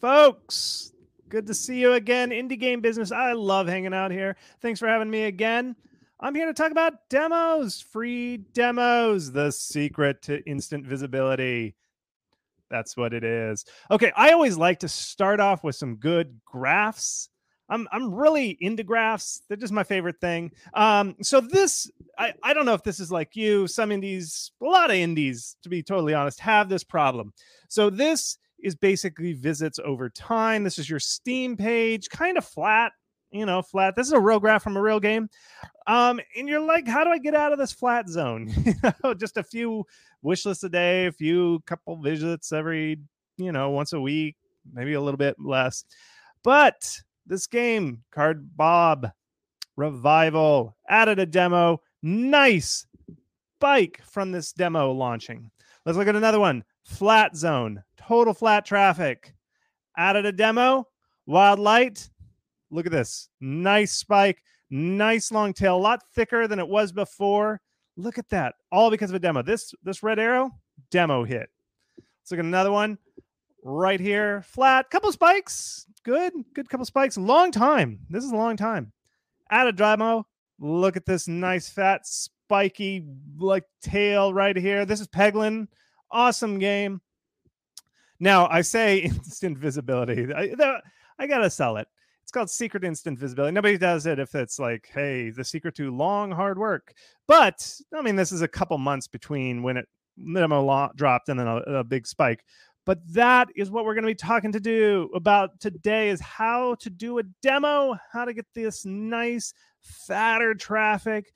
Folks. Good to see you again. Indie game business. I love hanging out here. Thanks for having me again. I'm here to talk about demos, free demos, the secret to instant visibility. That's what it is. Okay, I always like to start off with some good graphs. I'm I'm really into graphs. They're just my favorite thing. Um, so this I, I don't know if this is like you. Some indies, a lot of indies, to be totally honest, have this problem. So this is basically visits over time. This is your Steam page, kind of flat, you know, flat. This is a real graph from a real game. Um, and you're like, how do I get out of this flat zone? you know, just a few wish lists a day, a few couple visits every, you know, once a week, maybe a little bit less. But this game, Card Bob Revival, added a demo. Nice bike from this demo launching. Let's look at another one. Flat Zone total flat traffic. Added a demo, wild light. Look at this. Nice spike, nice long tail, a lot thicker than it was before. Look at that. All because of a demo. This this red arrow, demo hit. Let's look at another one right here. Flat, couple spikes. Good, good couple spikes. Long time. This is a long time. Add a demo. Look at this nice fat spiky like tail right here. This is Peglin. Awesome game. Now I say instant visibility. I, I gotta sell it. It's called secret instant visibility. Nobody does it if it's like, hey, the secret to long hard work. But I mean, this is a couple months between when it demo dropped and then a, a big spike. But that is what we're going to be talking to do about today is how to do a demo, how to get this nice fatter traffic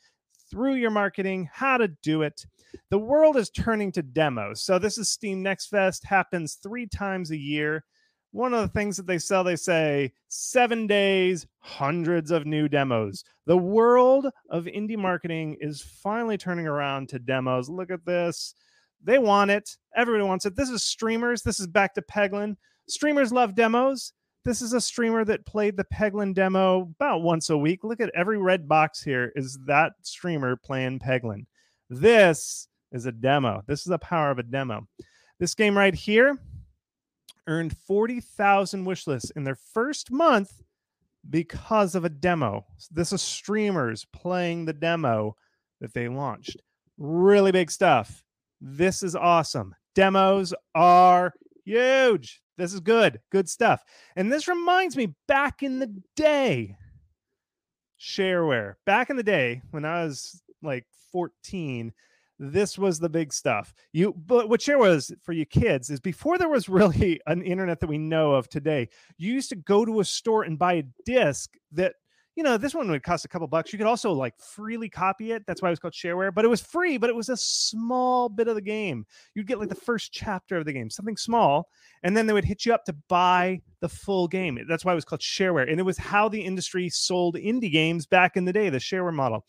through your marketing, how to do it the world is turning to demos. So this is Steam Next Fest, happens three times a year. One of the things that they sell, they say seven days, hundreds of new demos. The world of indie marketing is finally turning around to demos. Look at this. They want it. Everybody wants it. This is streamers. This is back to Peglin. Streamers love demos. This is a streamer that played the Peglin demo about once a week. Look at every red box here is that streamer playing Peglin. This is a demo. This is the power of a demo. This game right here earned 40,000 wish lists in their first month because of a demo. This is streamers playing the demo that they launched. Really big stuff. This is awesome. Demos are huge. This is good. Good stuff. And this reminds me back in the day, shareware. Back in the day when I was like 14 this was the big stuff. You but what share was for you kids is before there was really an internet that we know of today you used to go to a store and buy a disc that you know this one would cost a couple bucks you could also like freely copy it that's why it was called shareware but it was free but it was a small bit of the game you'd get like the first chapter of the game something small and then they would hit you up to buy the full game that's why it was called shareware and it was how the industry sold indie games back in the day the shareware model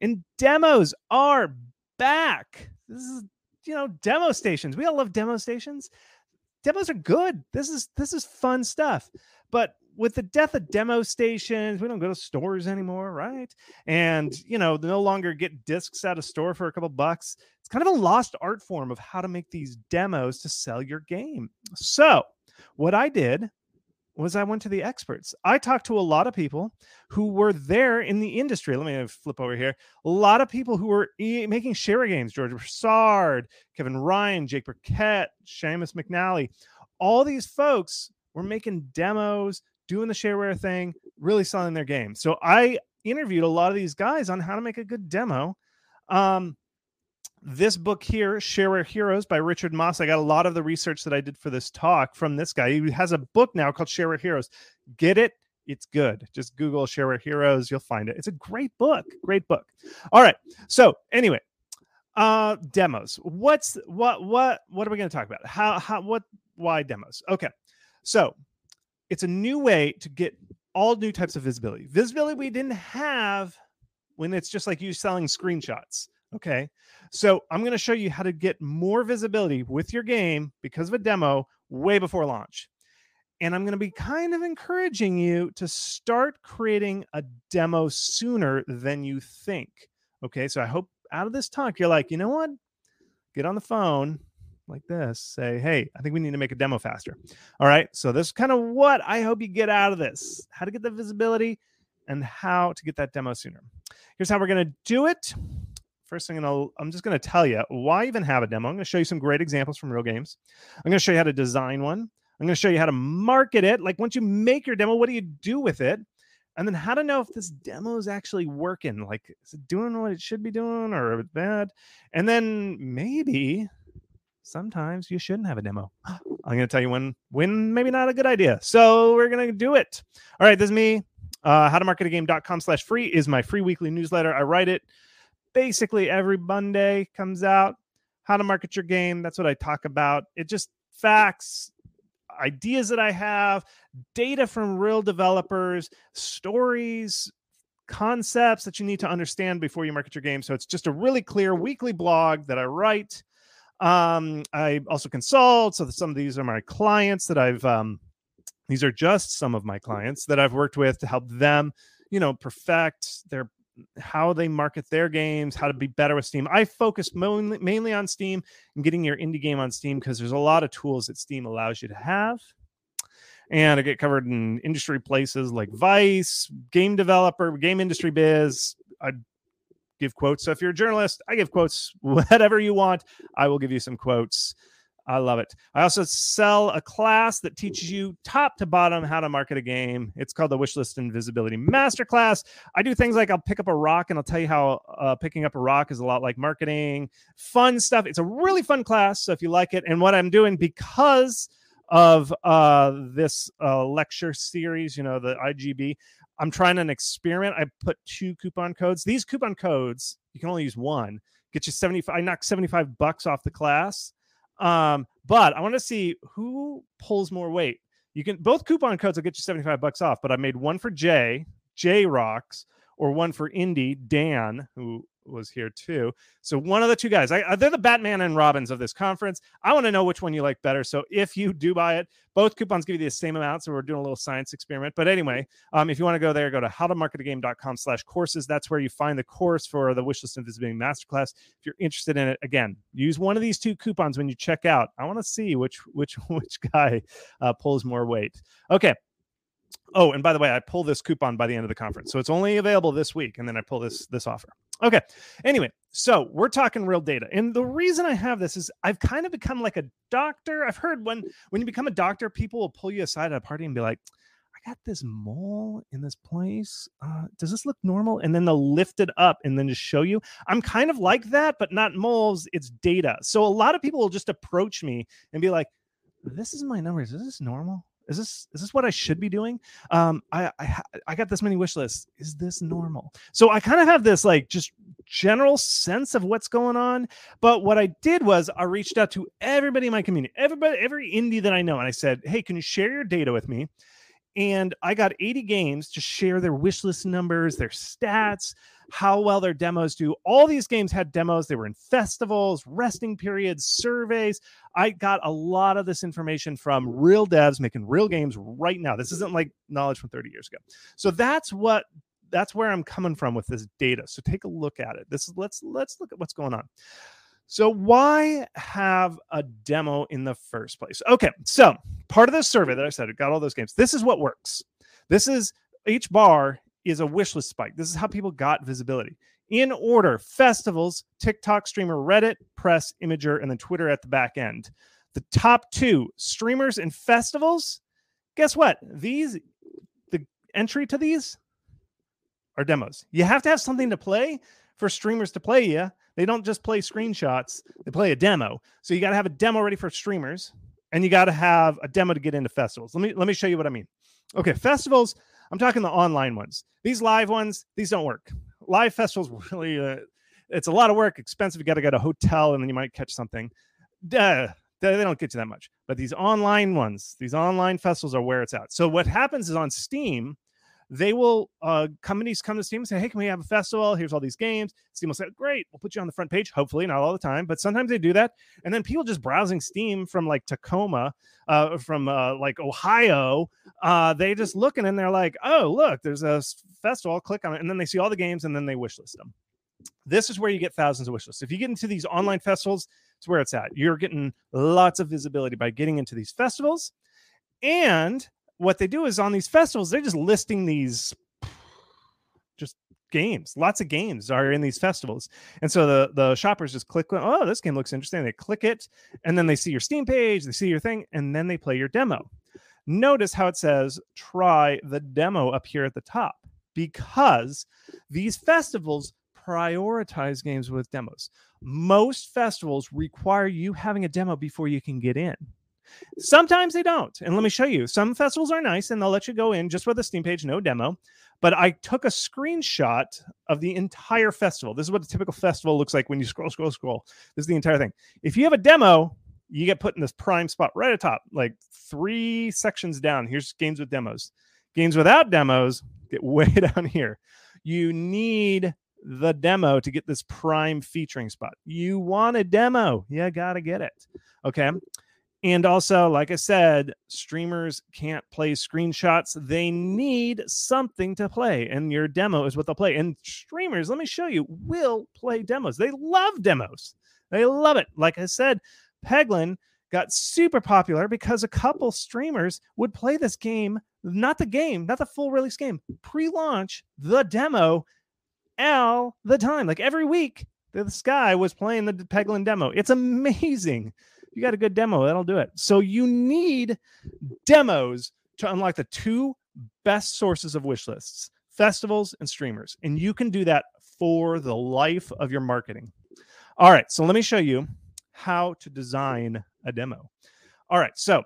and demos are back. This is, you know, demo stations. We all love demo stations. Demos are good. This is this is fun stuff. But with the death of demo stations, we don't go to stores anymore, right? And mm. you know, no longer get discs out of store for a couple bucks. It's kind of a lost art form of how to make these demos to sell your game. So, what I did was I went to the experts. I talked to a lot of people who were there in the industry. Let me flip over here. A lot of people who were e- making shareware games: George Broussard, Kevin Ryan, Jake Birkett, Seamus McNally. All these folks were making demos, doing the shareware thing, really selling their game. So I interviewed a lot of these guys on how to make a good demo. Um, this book here, Shareware Heroes by Richard Moss. I got a lot of the research that I did for this talk from this guy. He has a book now called Shareware Heroes. Get it? It's good. Just Google Shareware Heroes, you'll find it. It's a great book. Great book. All right. So, anyway, uh demos. What's what what what are we going to talk about? How how what why demos? Okay. So, it's a new way to get all new types of visibility. Visibility we didn't have when it's just like you selling screenshots. Okay. So I'm going to show you how to get more visibility with your game because of a demo way before launch. And I'm going to be kind of encouraging you to start creating a demo sooner than you think. Okay. So I hope out of this talk, you're like, you know what? Get on the phone like this, say, hey, I think we need to make a demo faster. All right. So this is kind of what I hope you get out of this how to get the visibility and how to get that demo sooner. Here's how we're going to do it first thing I'll, I'm just going to tell you why even have a demo. I'm going to show you some great examples from real games. I'm going to show you how to design one. I'm going to show you how to market it. Like once you make your demo, what do you do with it? And then how to know if this demo is actually working. Like, is it doing what it should be doing or bad? And then maybe sometimes you shouldn't have a demo. I'm going to tell you when, when maybe not a good idea. So we're going to do it. All right, this is me. Uh, howtomarketagame.com slash free is my free weekly newsletter. I write it basically every Monday comes out. How to market your game. That's what I talk about. It just facts, ideas that I have, data from real developers, stories, concepts that you need to understand before you market your game. So it's just a really clear weekly blog that I write. Um, I also consult. So some of these are my clients that I've, um, these are just some of my clients that I've worked with to help them, you know, perfect their how they market their games, how to be better with Steam. I focus mainly, mainly on Steam and getting your indie game on Steam because there's a lot of tools that Steam allows you to have. And I get covered in industry places like Vice, Game Developer, Game Industry Biz. Give quotes. So if you're a journalist, I give quotes, whatever you want. I will give you some quotes. I love it. I also sell a class that teaches you top to bottom how to market a game. It's called the Wishlist and Visibility Masterclass. I do things like I'll pick up a rock and I'll tell you how uh, picking up a rock is a lot like marketing. Fun stuff. It's a really fun class. So if you like it, and what I'm doing because of uh, this uh, lecture series, you know, the IGB, I'm trying an experiment. I put two coupon codes. These coupon codes, you can only use one. Get you 75. I knocked 75 bucks off the class um, but I want to see who pulls more weight. You can both coupon codes will get you 75 bucks off, but I made one for Jay, Jay Rocks, or one for Indy, Dan, who was here too. So one of the two guys, I, they're the Batman and Robins of this conference. I want to know which one you like better. So if you do buy it, both coupons give you the same amount. So we're doing a little science experiment. But anyway, um, if you want to go there, go to howtomarketagame.com slash courses. That's where you find the course for the wishlist and masterclass. If you're interested in it, again, use one of these two coupons when you check out. I want to see which which which guy uh, pulls more weight. Okay. Oh, and by the way, I pull this coupon by the end of the conference. So it's only available this week. And then I pull this this offer. Okay. Anyway, so we're talking real data. And the reason I have this is I've kind of become like a doctor. I've heard when when you become a doctor, people will pull you aside at a party and be like, I got this mole in this place. Uh, does this look normal? And then they'll lift it up and then just show you. I'm kind of like that, but not moles. It's data. So a lot of people will just approach me and be like, this is my numbers. Is this normal? Is this is this what I should be doing? Um, I I, I got this many wish lists. Is this normal? So I kind of have this like just general sense of what's going on. But what I did was I reached out to everybody in my community, everybody, every indie that I know, and I said, "Hey, can you share your data with me?" And I got 80 games to share their wish list numbers, their stats, how well their demos do. All these games had demos. They were in festivals, resting periods, surveys. I got a lot of this information from real devs making real games right now. This isn't like knowledge from 30 years ago. So that's what that's where I'm coming from with this data. So take a look at it. This is let's let's look at what's going on. So, why have a demo in the first place? Okay, so part of the survey that I said, it got all those games. This is what works. This is each bar is a wish list spike. This is how people got visibility in order festivals, TikTok, streamer, Reddit, press, Imgur, and then Twitter at the back end. The top two streamers and festivals, guess what? These, the entry to these are demos. You have to have something to play for streamers to play you. They don't just play screenshots, they play a demo. So you got to have a demo ready for streamers and you got to have a demo to get into festivals. Let me let me show you what I mean. Okay, festivals, I'm talking the online ones. These live ones, these don't work. Live festivals really uh, it's a lot of work, expensive. You got to go to a hotel and then you might catch something. Duh, they don't get you that much. But these online ones, these online festivals are where it's at. So what happens is on Steam, they will uh, companies come to Steam and say, "Hey, can we have a festival? Here's all these games." Steam will say, "Great, we'll put you on the front page." Hopefully, not all the time, but sometimes they do that. And then people just browsing Steam from like Tacoma, uh, from uh, like Ohio, uh, they just looking and they're like, "Oh, look, there's a festival. Click on it," and then they see all the games and then they wish list them. This is where you get thousands of wish lists. If you get into these online festivals, it's where it's at. You're getting lots of visibility by getting into these festivals, and what they do is on these festivals, they're just listing these just games. Lots of games are in these festivals. And so the, the shoppers just click, oh, this game looks interesting. They click it, and then they see your Steam page, they see your thing, and then they play your demo. Notice how it says try the demo up here at the top because these festivals prioritize games with demos. Most festivals require you having a demo before you can get in. Sometimes they don't. And let me show you. Some festivals are nice and they'll let you go in just with a Steam page, no demo. But I took a screenshot of the entire festival. This is what a typical festival looks like when you scroll, scroll, scroll. This is the entire thing. If you have a demo, you get put in this prime spot right at top, like three sections down. Here's games with demos. Games without demos get way down here. You need the demo to get this prime featuring spot. You want a demo, you got to get it. Okay. And also, like I said, streamers can't play screenshots. They need something to play, and your demo is what they'll play. And streamers, let me show you, will play demos. They love demos. They love it. Like I said, Peglin got super popular because a couple streamers would play this game, not the game, not the full release game, pre launch, the demo all the time. Like every week, this guy was playing the Peglin demo. It's amazing you got a good demo, that'll do it. So you need demos to unlock the two best sources of wish lists festivals and streamers. And you can do that for the life of your marketing. All right, so let me show you how to design a demo. All right, so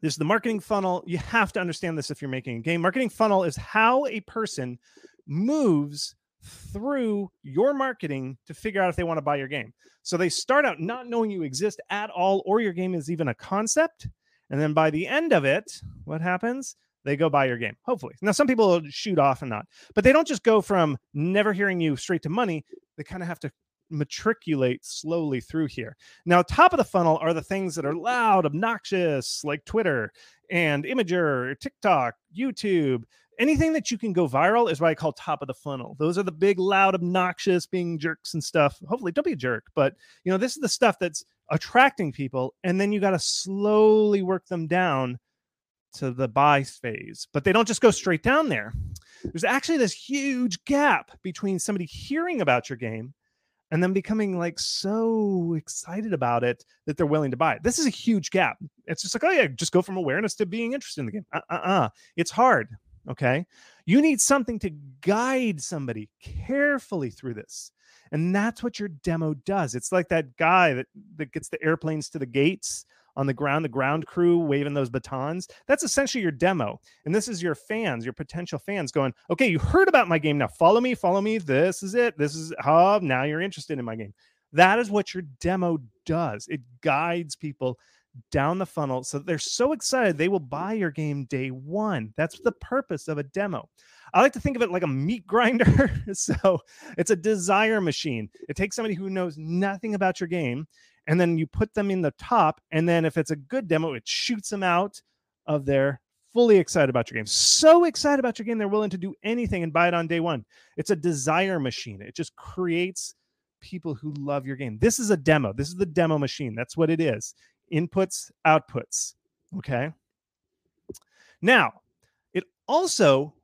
this is the marketing funnel. You have to understand this if you're making a game. Marketing funnel is how a person moves through your marketing to figure out if they want to buy your game. So they start out not knowing you exist at all or your game is even a concept. And then by the end of it, what happens? They go buy your game, hopefully. Now, some people shoot off and not, but they don't just go from never hearing you straight to money. They kind of have to matriculate slowly through here. Now, top of the funnel are the things that are loud, obnoxious, like Twitter and Imgur, TikTok, YouTube, anything that you can go viral is what I call top of the funnel. Those are the big, loud, obnoxious, being jerks and stuff. Hopefully, don't be a jerk, but you know, this is the stuff that's attracting people, and then you got to slowly work them down to the buy phase. But they don't just go straight down there. There's actually this huge gap between somebody hearing about your game and then becoming like so excited about it that they're willing to buy it. This is a huge gap. It's just like, oh yeah, just go from awareness to being interested in the game. Uh uh uh. It's hard. Okay. You need something to guide somebody carefully through this. And that's what your demo does. It's like that guy that, that gets the airplanes to the gates on the ground, the ground crew waving those batons. That's essentially your demo. And this is your fans, your potential fans going, okay, you heard about my game. Now follow me, follow me. This is it. This is how now you're interested in my game. That is what your demo does. It guides people down the funnel so they're so excited they will buy your game day one. That's the purpose of a demo. I like to think of it like a meat grinder. so it's a desire machine. It takes somebody who knows nothing about your game and then you put them in the top. And then if it's a good demo, it shoots them out of there fully excited about your game. So excited about your game, they're willing to do anything and buy it on day one. It's a desire machine. It just creates people who love your game. This is a demo. This is the demo machine. That's what it is. Inputs, outputs. Okay. Now, it also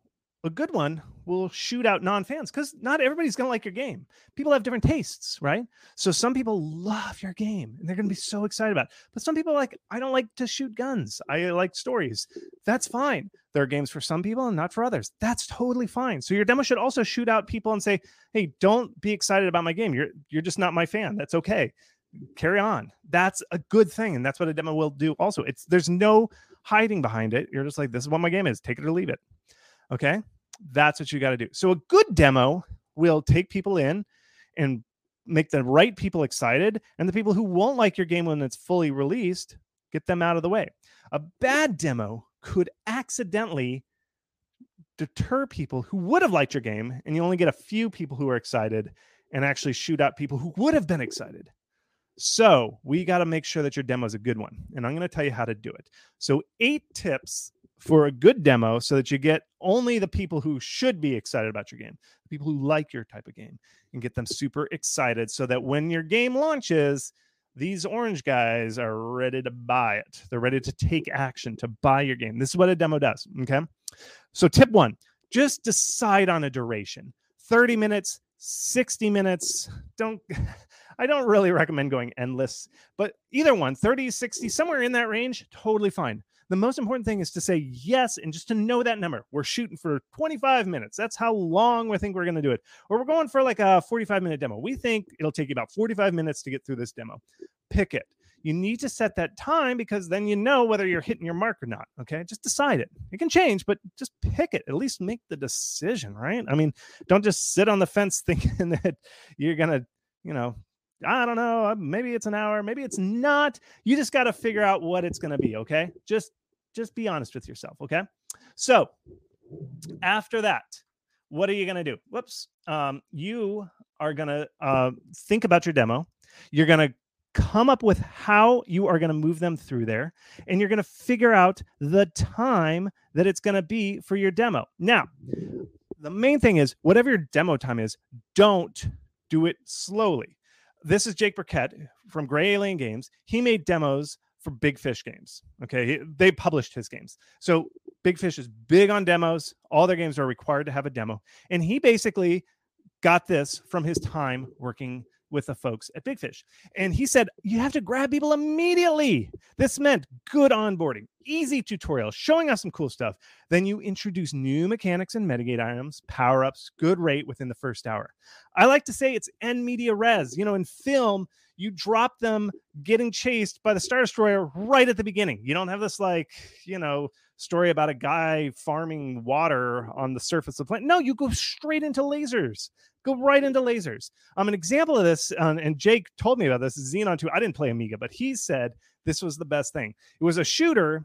a good one will shoot out non-fans because not everybody's going to like your game. People have different tastes, right? So some people love your game and they're going to be so excited about it. But some people like, I don't like to shoot guns. I like stories. That's fine. There are games for some people and not for others. That's totally fine. So your demo should also shoot out people and say, "Hey, don't be excited about my game. You're you're just not my fan. That's okay. Carry on." That's a good thing and that's what a demo will do also. It's there's no hiding behind it. You're just like, "This is what my game is. Take it or leave it." Okay? That's what you got to do. So a good demo will take people in and make the right people excited and the people who won't like your game when it's fully released, get them out of the way. A bad demo could accidentally deter people who would have liked your game and you only get a few people who are excited and actually shoot out people who would have been excited. So, we got to make sure that your demo is a good one. And I'm going to tell you how to do it. So, eight tips for a good demo so that you get only the people who should be excited about your game, the people who like your type of game, and get them super excited so that when your game launches, these orange guys are ready to buy it. They're ready to take action to buy your game. This is what a demo does. Okay. So, tip one just decide on a duration 30 minutes, 60 minutes. Don't. I don't really recommend going endless, but either one, 30, 60, somewhere in that range, totally fine. The most important thing is to say yes and just to know that number. We're shooting for 25 minutes. That's how long we think we're going to do it. Or we're going for like a 45 minute demo. We think it'll take you about 45 minutes to get through this demo. Pick it. You need to set that time because then you know whether you're hitting your mark or not. Okay. Just decide it. It can change, but just pick it. At least make the decision, right? I mean, don't just sit on the fence thinking that you're going to, you know, I don't know. Uh, maybe it's an hour. Maybe it's not. You just got to figure out what it's going to be. Okay. Just just be honest with yourself. Okay. So after that, what are you going to do? Whoops. Um, you are going to uh, think about your demo. You're going to come up with how you are going to move them through there. And you're going to figure out the time that it's going to be for your demo. Now, the main thing is whatever your demo time is, don't do it slowly. This is Jake Birkett from Grey Alien Games. He made demos for Big Fish games. Okay, they published his games. So Big Fish is big on demos. All their games are required to have a demo, and he basically got this from his time working with the folks at Big Fish. And he said, you have to grab people immediately. This meant good onboarding, easy tutorial, showing us some cool stuff. Then you introduce new mechanics and metagame items, power ups, good rate within the first hour. I like to say it's en media res. You know, in film, you drop them getting chased by the Star Destroyer right at the beginning. You don't have this like, you know, story about a guy farming water on the surface of the planet. No, you go straight into lasers. Go right into lasers. Um, an example of this, um, and Jake told me about this. Xenon 2. I didn't play Amiga, but he said this was the best thing. It was a shooter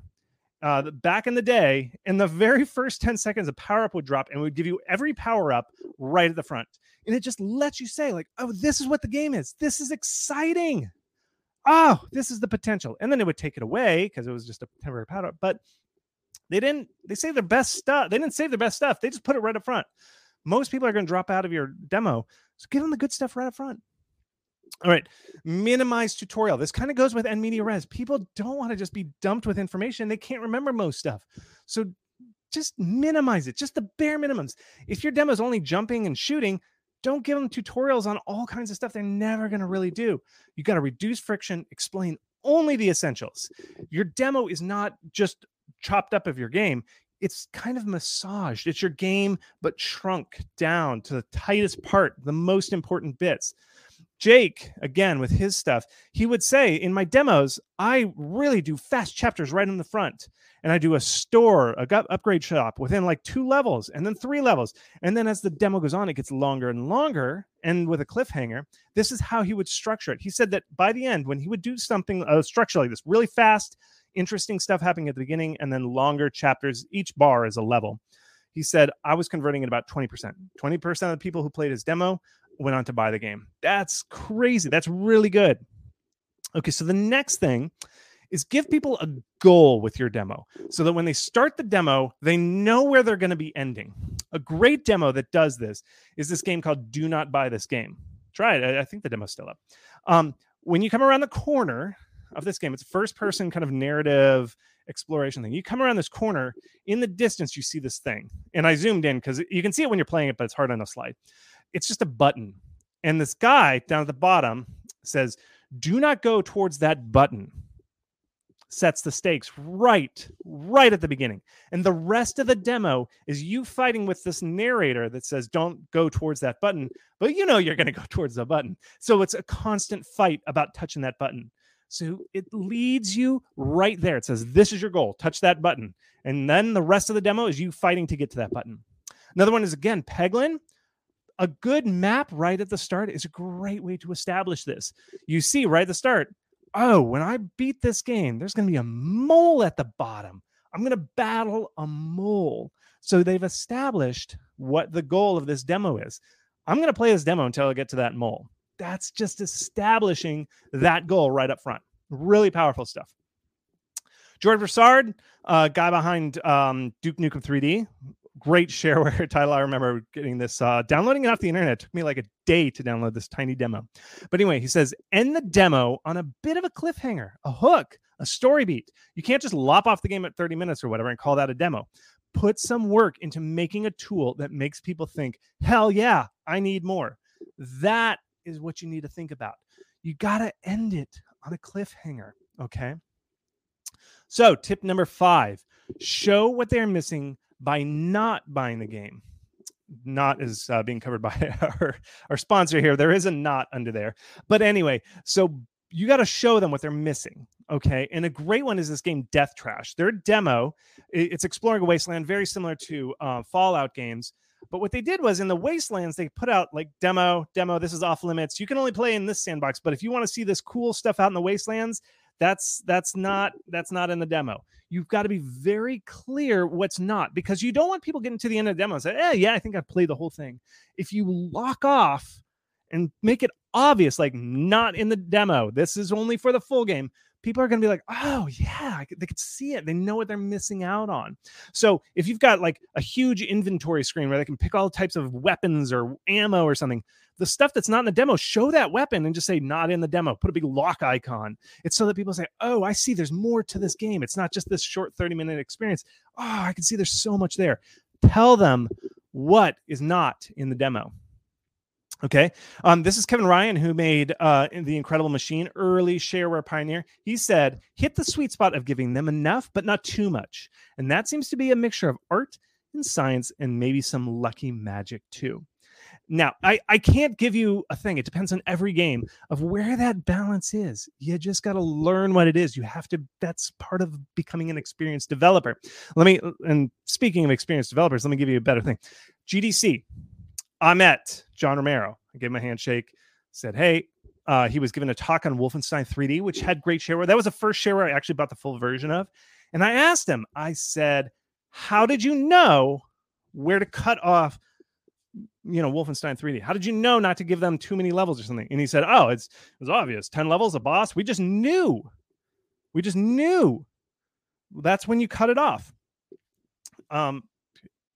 uh, back in the day, in the very first 10 seconds, a power up would drop and would give you every power up right at the front. And it just lets you say like oh this is what the game is. This is exciting. Oh this is the potential. And then it would take it away because it was just a temporary power up. but they didn't they save their best stuff they didn't save their best stuff. They just put it right up front. Most people are going to drop out of your demo so give them the good stuff right up front all right minimize tutorial this kind of goes with en media res people don't want to just be dumped with information they can't remember most stuff so just minimize it just the bare minimums if your demo is only jumping and shooting don't give them tutorials on all kinds of stuff they're never going to really do. You got to reduce friction, explain only the essentials. Your demo is not just chopped up of your game, it's kind of massaged. It's your game, but shrunk down to the tightest part, the most important bits. Jake, again, with his stuff, he would say in my demos, I really do fast chapters right in the front. And I do a store, a upgrade shop within like two levels and then three levels. And then as the demo goes on, it gets longer and longer. And with a cliffhanger, this is how he would structure it. He said that by the end, when he would do something, a structure like this, really fast, interesting stuff happening at the beginning, and then longer chapters, each bar is a level. He said, I was converting at about 20%. 20% of the people who played his demo went on to buy the game. That's crazy. That's really good. Okay, so the next thing is give people a goal with your demo so that when they start the demo, they know where they're going to be ending. A great demo that does this is this game called Do Not Buy This Game. Try it. I, think the demo's still up. Um, when you come around the corner of this game, it's first person kind of narrative exploration thing. You come around this corner, in the distance, you see this thing. And I zoomed in because you can see it when you're playing it, but it's hard on a slide. It's just a button. And this guy down at the bottom says, Do not go towards that button. Sets the stakes right, right at the beginning. And the rest of the demo is you fighting with this narrator that says, Don't go towards that button. But you know you're going to go towards the button. So it's a constant fight about touching that button. So it leads you right there. It says, This is your goal. Touch that button. And then the rest of the demo is you fighting to get to that button. Another one is again, Peglin. A good map right at the start is a great way to establish this. You see right at the start, oh, when I beat this game, there's going to be a mole at the bottom. I'm going to battle a mole. So they've established what the goal of this demo is. I'm going to play this demo until I get to that mole that's just establishing that goal right up front. Really powerful stuff. George Broussard, uh, guy behind um, Duke Nukem 3D, great shareware title. I remember getting this, uh, downloading it off the internet. It took me like a day to download this tiny demo. But anyway, he says, end the demo on a bit of a cliffhanger, a hook, a story beat. You can't just lop off the game at 30 minutes or whatever and call that a demo. Put some work into making a tool that makes people think, hell yeah, I need more. That is what you need to think about. You got to end it on a cliffhanger. Okay. So, tip number five show what they're missing by not buying the game. Not is uh, being covered by our, our sponsor here. There is a not under there. But anyway, so you got to show them what they're missing. Okay. And a great one is this game, Death Trash. Their demo, it's exploring a wasteland, very similar to uh, Fallout games. But what they did was in the wastelands, they put out like demo, demo, this is off limits. You can only play in this sandbox. But if you want to see this cool stuff out in the wastelands, that's that's not that's not in the demo. You've got to be very clear what's not because you don't want people getting to the end of the demo and say, "Eh, yeah, I think I've played the whole thing." If you lock off and make it obvious, like not in the demo, this is only for the full game, people are going to be like, oh, yeah, they could see it. They know what they're missing out on. So if you've got like a huge inventory screen where they can pick all types of weapons or ammo or something, the stuff that's not in the demo, show that weapon and just say not in the demo. Put a big lock icon. It's so that people say, oh, I see there's more to this game. It's not just this short 30 minute experience. Oh, I can see there's so much there. Tell them what is not in the demo. Okay. Um, this is Kevin Ryan, who made uh, The Incredible Machine, early shareware pioneer. He said, hit the sweet spot of giving them enough, but not too much. And that seems to be a mixture of art and science and maybe some lucky magic too. Now, I, I can't give you a thing. It depends on every game of where that balance is. You just got to learn what it is. You have to, that's part of becoming an experienced developer. Let me, and speaking of experienced developers, let me give you a better thing. GDC, I met John Romero. I gave him a handshake, said, Hey, uh, he was given a talk on Wolfenstein 3D, which had great shareware. That was the first shareware I actually bought the full version of. And I asked him, I said, How did you know where to cut off, you know, Wolfenstein 3D? How did you know not to give them too many levels or something? And he said, Oh, it's, it's obvious 10 levels, a boss. We just knew. We just knew. That's when you cut it off. Um,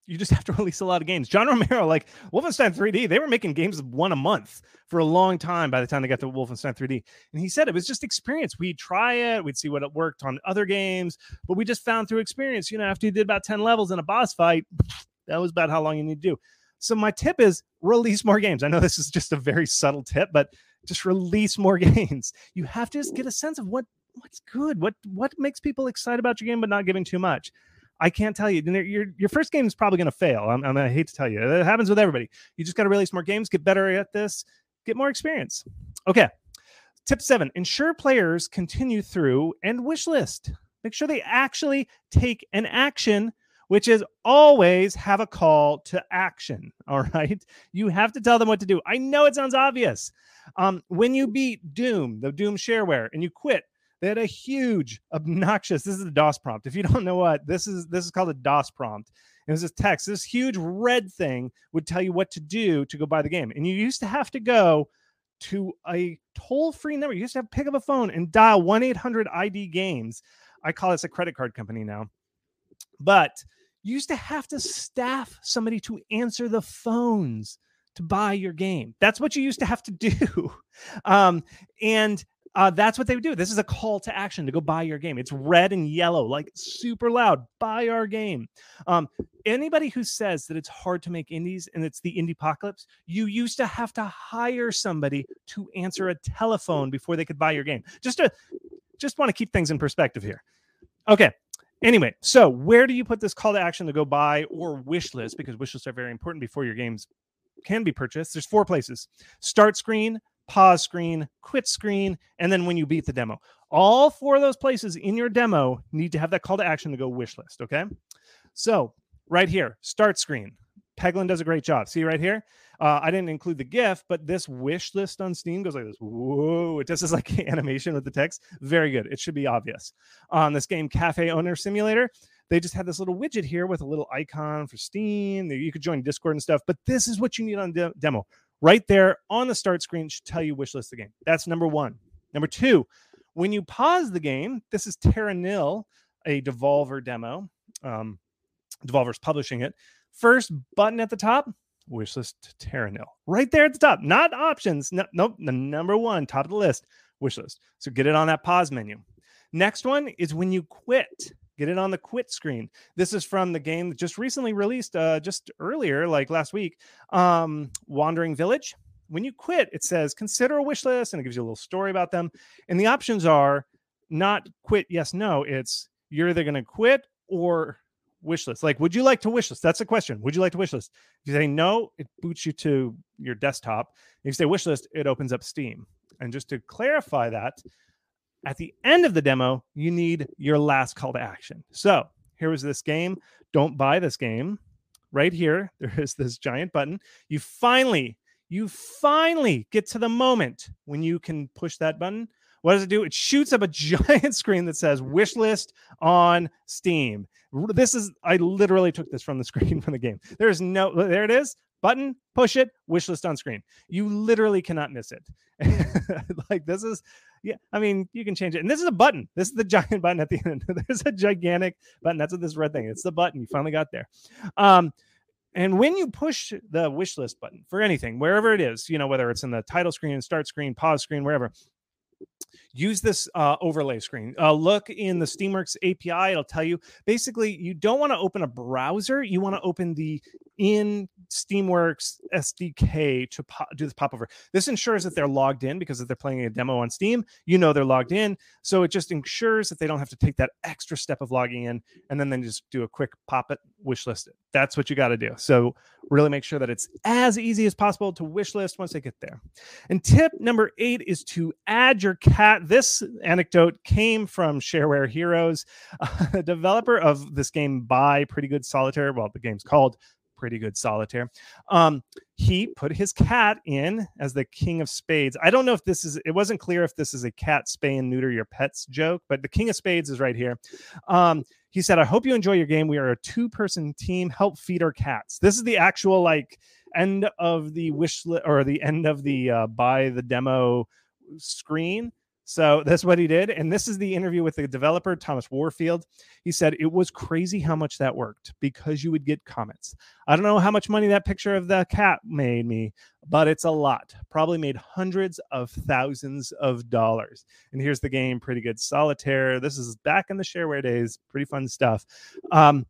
you just have to release a lot of games. John Romero, like Wolfenstein 3D, they were making games one a month for a long time by the time they got to Wolfenstein 3D. And he said it was just experience. We'd try it, we'd see what it worked on other games, but we just found through experience, you know, after you did about 10 levels in a boss fight, that was about how long you need to do. So my tip is release more games. I know this is just a very subtle tip, but just release more games. You have to just get a sense of what what's good, what what makes people excited about your game, but not giving too much. I can't tell you. Your your first game is probably going to fail. I'm, I'm, I hate to tell you, it happens with everybody. You just got to release more games, get better at this, get more experience. Okay. Tip seven: ensure players continue through and wish list. Make sure they actually take an action, which is always have a call to action. All right, you have to tell them what to do. I know it sounds obvious. Um, when you beat Doom, the Doom shareware, and you quit, they had a huge, obnoxious. This is a DOS prompt. If you don't know what this is, this is called a DOS prompt. It was this text. This huge red thing would tell you what to do to go buy the game, and you used to have to go to a toll-free number. You used to have to pick up a phone and dial one eight hundred ID Games. I call this a credit card company now, but you used to have to staff somebody to answer the phones to buy your game. That's what you used to have to do. Um, and uh, that's what they would do. This is a call to action to go buy your game. It's red and yellow, like super loud. Buy our game. Um, anybody who says that it's hard to make indies and it's the indie apocalypse, you used to have to hire somebody to answer a telephone before they could buy your game. Just to just want to keep things in perspective here. Okay. Anyway, so where do you put this call to action to go buy or wish list? Because wish lists are very important before your games can be purchased. There's four places: start screen, pause screen, quit screen, and then when you beat the demo. All four of those places in your demo need to have that call to action to go wish list. Okay. So right here, start screen. Peglin does a great job. See right here? Uh, I didn't include the GIF, but this wish list on Steam goes like this. Whoa! It just is like animation with the text. Very good. It should be obvious. On this game, Cafe Owner Simulator, they just had this little widget here with a little icon for Steam. You could join Discord and stuff, but this is what you need on de- demo right there on the start screen should tell you wish list the game. That's number one. Number two, when you pause the game, this is Terra Nil, a Devolver demo. Um, Devolver's publishing it. First button at the top, wishlist Terra Nil. Right there at the top, not options. No, nope, the number one, top of the list, wishlist. So get it on that pause menu. Next one is when you quit. Get it on the quit screen. This is from the game just recently released, uh, just earlier, like last week, um, Wandering Village. When you quit, it says consider a wish list and it gives you a little story about them. And the options are not quit, yes, no. It's you're either going to quit or wish list. Like, would you like to wish list? That's the question. Would you like to wish list? If you say no, it boots you to your desktop. If you say wish list, it opens up Steam. And just to clarify that, at the end of the demo, you need your last call to action. So here was this game. Don't buy this game. Right here, there is this giant button. You finally, you finally get to the moment when you can push that button. What does it do? It shoots up a giant screen that says wish list on Steam. This is, I literally took this from the screen from the game. There's no, there it is button, push it, wish list on screen. You literally cannot miss it. like this is yeah, I mean, you can change it. And this is a button. This is the giant button at the end. There's a gigantic button. That's what this red thing. It's the button. You finally got there. Um, and when you push the wish list button for anything, wherever it is, you know, whether it's in the title screen, start screen, pause screen, wherever, use this uh, overlay screen. Uh, look in the Steamworks API. It'll tell you basically you don't want to open a browser. You want to open the in Steamworks SDK to po- do this popover. This ensures that they're logged in because if they're playing a demo on Steam, you know they're logged in. So it just ensures that they don't have to take that extra step of logging in and then then just do a quick pop it, wish list it. That's what you got to do. So really make sure that it's as easy as possible to wish list once they get there. And tip number eight is to add your cat. This anecdote came from Shareware Heroes, developer of this game by Pretty Good Solitaire. Well, the game's called pretty good solitaire. Um, he put his cat in as the king of spades. I don't know if this is, it wasn't clear if this is a cat spay and neuter your pets joke, but the king of spades is right here. Um, he said, I hope you enjoy your game. We are a two person team. Help feed our cats. This is the actual like end of the wish li- or the end of the uh, buy the demo screen. So that's what he did. And this is the interview with the developer, Thomas Warfield. He said it was crazy how much that worked because you would get comments. I don't know how much money that picture of the cat made me, but it's a lot. Probably made hundreds of thousands of dollars. And here's the game Pretty Good Solitaire. This is back in the shareware days. Pretty fun stuff. Um,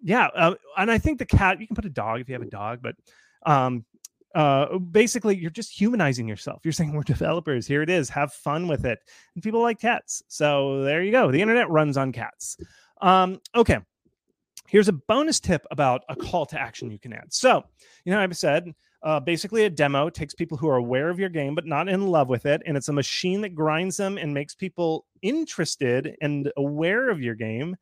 yeah. Uh, and I think the cat, you can put a dog if you have a dog, but um, uh, basically you're just humanizing yourself. You're saying we're developers. Here it is. Have fun with it. And people like cats. So there you go. The internet runs on cats. Um, okay. Here's a bonus tip about a call to action you can add. So, you know, I've said uh, basically a demo takes people who are aware of your game but not in love with it, and it's a machine that grinds them and makes people interested and aware of your game,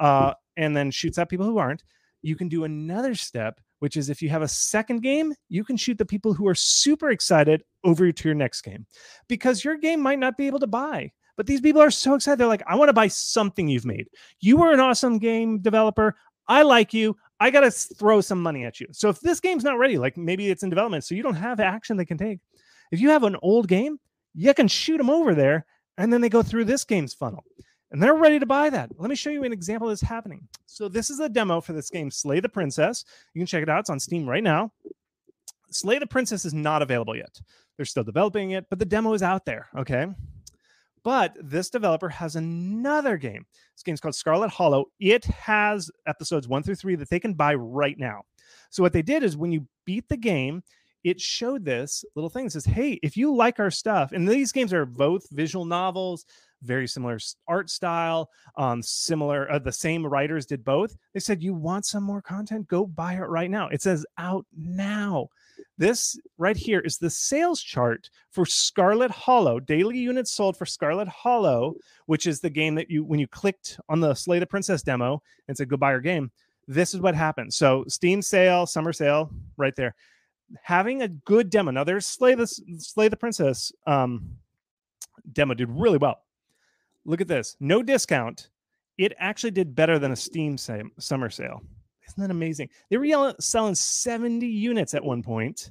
uh, and then shoots out people who aren't. You can do another step which is if you have a second game, you can shoot the people who are super excited over to your next game because your game might not be able to buy. But these people are so excited. They're like, I want to buy something you've made. You were an awesome game developer. I like you. I got to throw some money at you. So if this game's not ready, like maybe it's in development, so you don't have action they can take. If you have an old game, you can shoot them over there and then they go through this game's funnel and they're ready to buy that. Let me show you an example this happening. So this is a demo for this game, Slay the Princess. You can check it out. It's on Steam right now. Slay the Princess is not available yet. They're still developing it, but the demo is out there. Okay. But this developer has another game. This game's called Scarlet Hollow. It has episodes one through three that they can buy right now. So what they did is when you beat the game, it showed this little thing. It says, "Hey, if you like our stuff," and these games are both visual novels, very similar art style, um, similar. Uh, the same writers did both. They said, "You want some more content? Go buy it right now." It says out now. This right here is the sales chart for Scarlet Hollow. Daily units sold for Scarlet Hollow, which is the game that you when you clicked on the Slay the Princess demo and said "Go buy your game." This is what happened. So Steam sale, summer sale, right there having a good demo. Now there's Slay the Slay the Princess um, demo did really well. Look at this, no discount. It actually did better than a Steam summer sale. Isn't that amazing? They were selling 70 units at one point.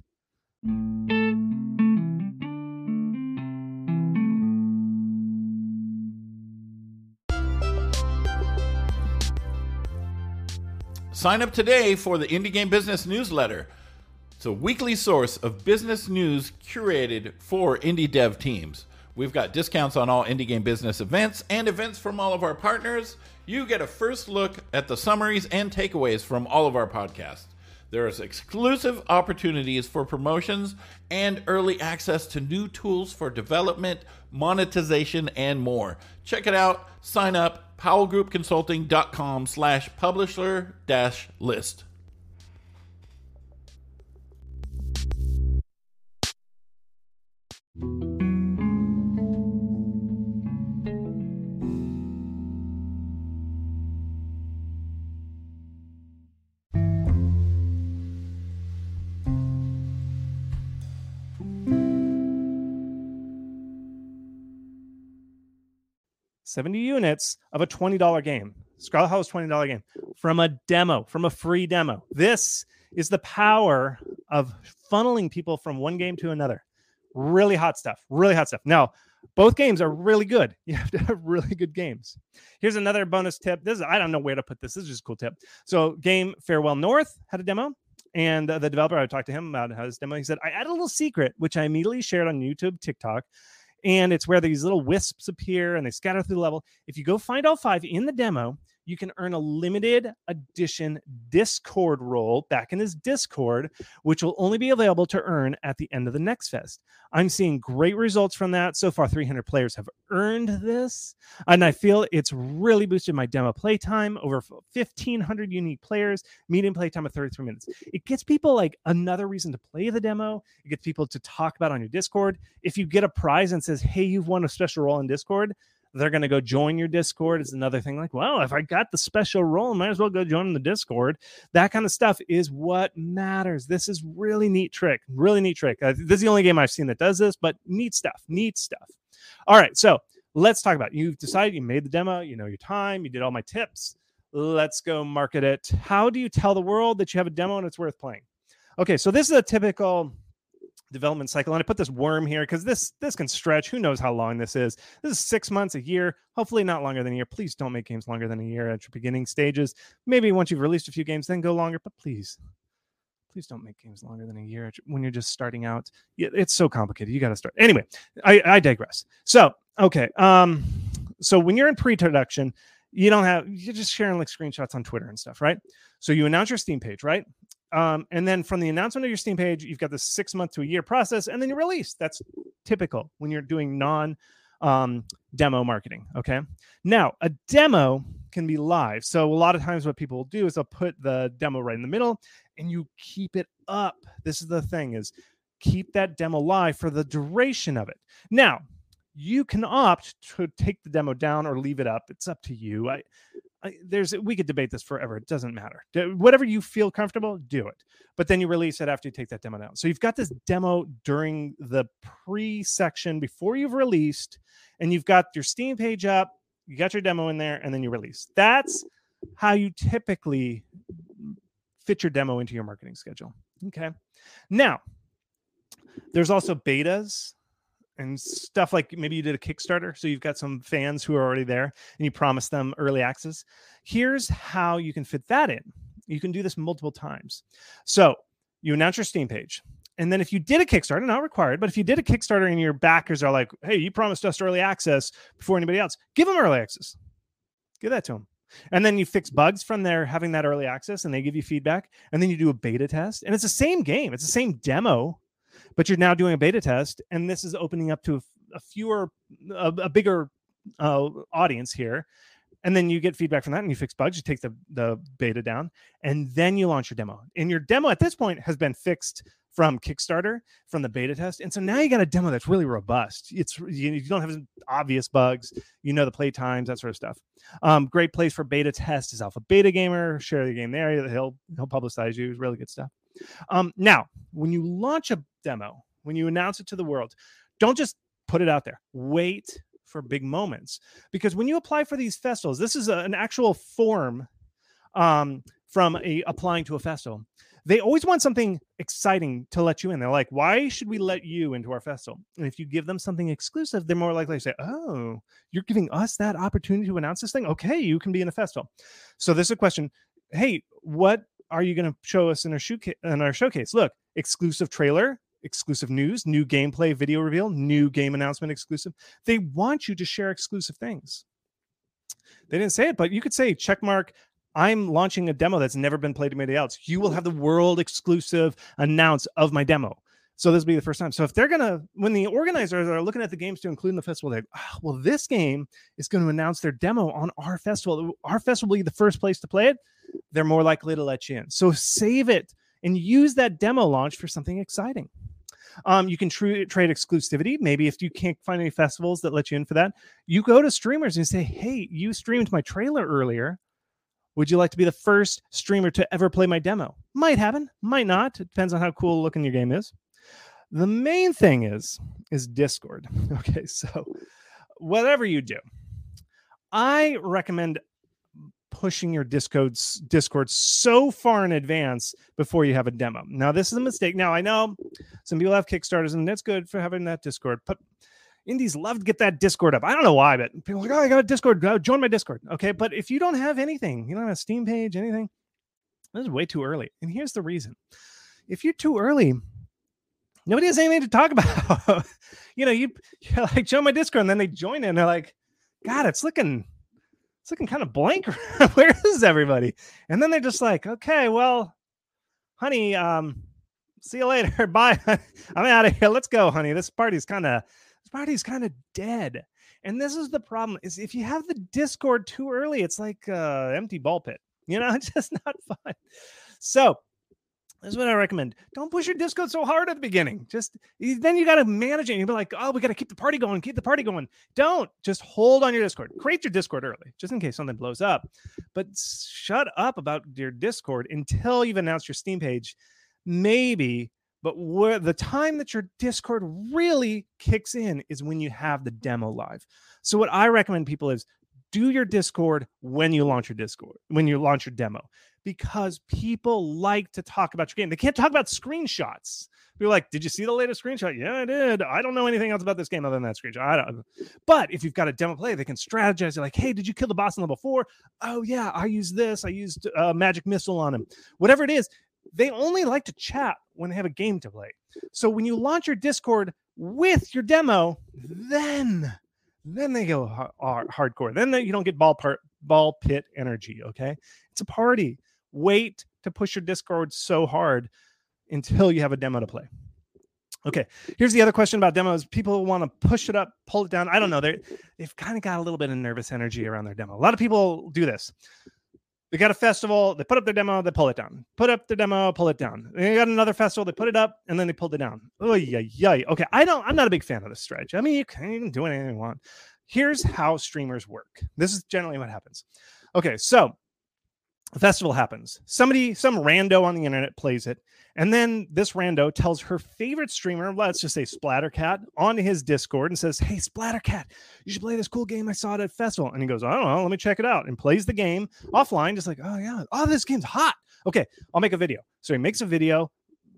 Sign up today for the Indie Game Business newsletter. It's a weekly source of business news curated for indie dev teams. We've got discounts on all indie game business events and events from all of our partners. You get a first look at the summaries and takeaways from all of our podcasts. There's exclusive opportunities for promotions and early access to new tools for development, monetization, and more. Check it out. Sign up powellgroupconsulting.com slash publisher dash list. 70 units of a $20 game. Scarlet Hollow $20 game from a demo, from a free demo. This is the power of funneling people from one game to another. Really hot stuff. Really hot stuff. Now, both games are really good. You have to have really good games. Here's another bonus tip. This is I don't know where to put this. This is just a cool tip. So, game Farewell North had a demo, and uh, the developer I talked to him about his demo. He said I added a little secret, which I immediately shared on YouTube, TikTok, and it's where these little wisps appear and they scatter through the level. If you go find all five in the demo, you can earn a limited edition Discord role back in his Discord, which will only be available to earn at the end of the next fest. I'm seeing great results from that. So far, 300 players have earned this, and I feel it's really boosted my demo playtime over 1,500 unique players, median playtime of 33 minutes. It gets people like another reason to play the demo. It gets people to talk about on your Discord. If you get a prize and says, "Hey, you've won a special role in Discord," they're going to go join your discord is another thing like well if i got the special role might as well go join the discord. That kind of stuff is what matters. This is really neat trick really neat trick. Uh, this is the only game i've seen that does this but neat stuff neat stuff. All right so let's talk about it. you've decided you made the demo you know your time you did all my tips. Let's go market it. How do you tell the world that you have a demo and it's worth playing? Okay so this is a typical development cycle. And I put this worm here because this this can stretch. Who knows how long this is? This is six months, a year. Hopefully not longer than a year. Please don't make games longer than a year at your beginning stages. Maybe once you've released a few games, then go longer. But please, please don't make games longer than a year when you're just starting out. It's so complicated. You got to start anyway. I, I digress. So okay, um, so when you're in pre-production, you don't have you're just sharing like screenshots on Twitter and stuff, right? So you announce your Steam page, right? Um, and then from the announcement of your Steam page, you've got the six month to a year process, and then you release. That's typical when you're doing non um, demo marketing. Okay. Now, a demo can be live. So, a lot of times, what people will do is they'll put the demo right in the middle and you keep it up. This is the thing is keep that demo live for the duration of it. Now, you can opt to take the demo down or leave it up. It's up to you. I, there's we could debate this forever. It doesn't matter. Whatever you feel comfortable, do it. But then you release it after you take that demo down. So you've got this demo during the pre section before you've released, and you've got your Steam page up. You got your demo in there, and then you release. That's how you typically fit your demo into your marketing schedule. Okay. Now, there's also betas and stuff like maybe you did a Kickstarter, so you've got some fans who are already there and you promise them early access. Here's how you can fit that in. You can do this multiple times. So you announce your Steam page, And then if you did a Kickstarter, not required, but if you did a Kickstarter and your backers are like, hey, you promised us early access before anybody else, give them early access. Give that to them. And then you fix bugs from there, having that early access, and they give you feedback. And then you do a beta test. And it's the same game, it's the same demo, but you're now doing a beta test. And this is opening up to a, a fewer, a, a bigger uh, audience here. And then you get feedback from that and you fix bugs you take the the beta down and then you launch your demo. And your demo at this point has been fixed from kickstarter from the beta test and so now you got a demo that's really robust. It's you, you don't have obvious bugs you know the play times that sort of stuff. Um, great place for beta test is alpha beta gamer share the game there he'll he'll publicize you it's really good stuff um, now when you launch a demo when you announce it to the world don't just put it out there. Wait for big moments. Because when you apply for these festivals this is a, an actual form um, from a applying to a festival. They always want something exciting to let you in. They're like why should we let you into our festival? And if you give them something exclusive they're more likely to say oh you're giving us that opportunity to announce this thing? Okay you can be in a festival. So this is a question hey what are you going to show us in our show in our showcase look exclusive trailer exclusive news, new gameplay video reveal, new game announcement exclusive. They want you to share exclusive things. They didn't say it, but you could say check mark. I'm launching a demo that's never been played by anybody else. You will have the world exclusive announce of my demo. So this will be the first time. So if they're gonna, when the organizers are looking at the games to include in the festival, they're oh, well, this game is going to announce their demo on our festival. Our festival will be the first place to play it. They're more likely to let you in. So save it and use that demo launch for something exciting. Um, you can tr- trade exclusivity. Maybe if you can't find any festivals that let you in for that, you go to streamers and say, "Hey, you streamed my trailer earlier. Would you like to be the first streamer to ever play my demo?" Might happen, might not. It depends on how cool looking your game is. The main thing is is Discord. Okay, so whatever you do, I recommend pushing your Discord Discord so far in advance before you have a demo. Now, this is a mistake. Now, I know some people have Kickstarters, and that's good for having that Discord, but indies love to get that Discord up. I don't know why, but people like, oh, I got a Discord. Join my Discord. Okay. But if you don't have anything, you don't have a Steam page, anything, this is way too early. And here's the reason if you're too early, nobody has anything to talk about. you know, you, you're like, join my Discord, and then they join it, and they're like, God, it's looking it's looking kind of blank. Where is everybody? And then they're just like, okay, well, honey, um, see you later. Bye. I'm out of here. Let's go, honey. This party's kind of this party's kind of dead. And this is the problem: is if you have the Discord too early, it's like uh, empty ball pit. You know, it's just not fun. So that's what I recommend. Don't push your Discord so hard at the beginning. Just then you got to manage it. And you'll be like, oh, we got to keep the party going, keep the party going. Don't just hold on your Discord. Create your Discord early, just in case something blows up. But shut up about your Discord until you've announced your Steam page. Maybe, but where the time that your Discord really kicks in is when you have the demo live. So what I recommend people is do your Discord when you launch your Discord, when you launch your demo because people like to talk about your game. They can't talk about screenshots. Are like, did you see the latest screenshot? Yeah, I did. I don't know anything else about this game other than that screenshot. I don't. But if you've got a demo play, they can strategize. They're like, hey, did you kill the boss in level four? Oh yeah, I used this. I used a uh, magic missile on him. Whatever it is, they only like to chat when they have a game to play. So when you launch your Discord with your demo, then then they go hard, hardcore. Then they, you don't get ball part ball pit energy. Okay, it's a party wait to push your Discord so hard until you have a demo to play. Okay, here's the other question about demos. People want to push it up, pull it down. I don't know. They they've kind of got a little bit of nervous energy around their demo. A lot of people do this. They got a festival, they put up their demo, they pull it down. Put up their demo, pull it down. They got another festival, they put it up, and then they pulled it down. Oh yeah, yeah. Okay, I don't. I'm not a big fan of this stretch. I mean, you can do anything you want. Here's how streamers work. This is generally what happens. Okay, so festival happens. Somebody, some rando on the internet plays it. And then this rando tells her favorite streamer, let's just say Splattercat, on his Discord and says, Hey, Splattercat, you should play this cool game I saw at a festival. And he goes, I don't know, let me check it out. And plays the game offline, just like, Oh, yeah, oh, this game's hot. Okay, I'll make a video. So he makes a video,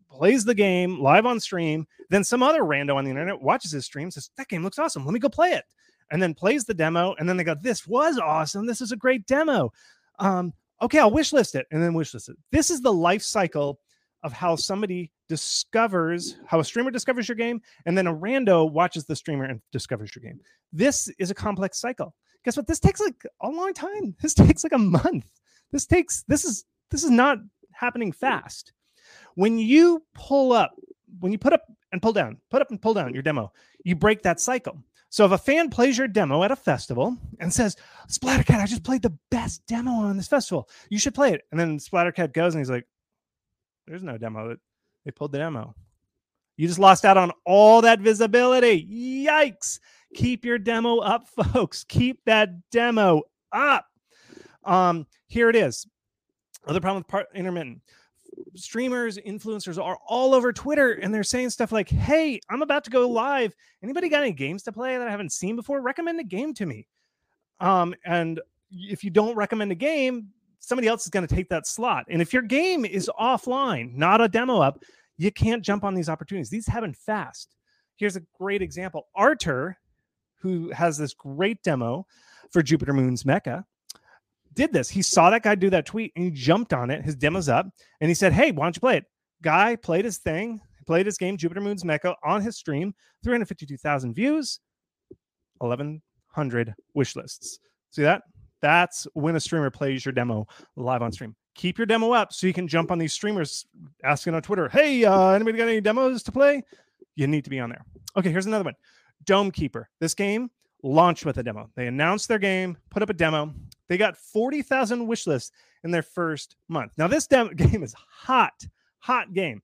plays the game live on stream. Then some other rando on the internet watches his stream, says, That game looks awesome. Let me go play it. And then plays the demo. And then they go, This was awesome. This is a great demo. Um, okay, I'll wish list it and then wish list it. This is the life cycle of how somebody discovers how a streamer discovers your game, and then a rando watches the streamer and discovers your game. This is a complex cycle. Guess what? This takes like a long time. This takes like a month. This takes this is this is not happening fast. When you pull up, when you put up and pull down, put up and pull down your demo, you break that cycle. So if a fan plays your demo at a festival and says, Splattercat, I just played the best demo on this festival. You should play it. And then Splattercat goes and he's like, There's no demo. They pulled the demo. You just lost out on all that visibility. Yikes. Keep your demo up, folks. Keep that demo up. Um, here it is. Other problem with part intermittent. Streamers, influencers are all over Twitter and they're saying stuff like, Hey, I'm about to go live. Anybody got any games to play that I haven't seen before? Recommend a game to me. Um, and if you don't recommend a game, somebody else is going to take that slot. And if your game is offline, not a demo up, you can't jump on these opportunities. These happen fast. Here's a great example. Artur, who has this great demo for Jupiter Moon's Mecha, did this. He saw that guy do that tweet and he jumped on it. His demo's up and he said, Hey, why don't you play it? Guy played his thing, played his game, Jupiter Moon's Mecha, on his stream, 352,000 views, 1,100 wish lists. See that? That's when a streamer plays your demo live on stream. Keep your demo up so you can jump on these streamers asking on Twitter, hey, uh, anybody got any demos to play? You need to be on there. Okay, here's another one Dome Keeper. This game launched with a demo. They announced their game, put up a demo. They got 40,000 wish lists in their first month. Now, this demo game is hot, hot game.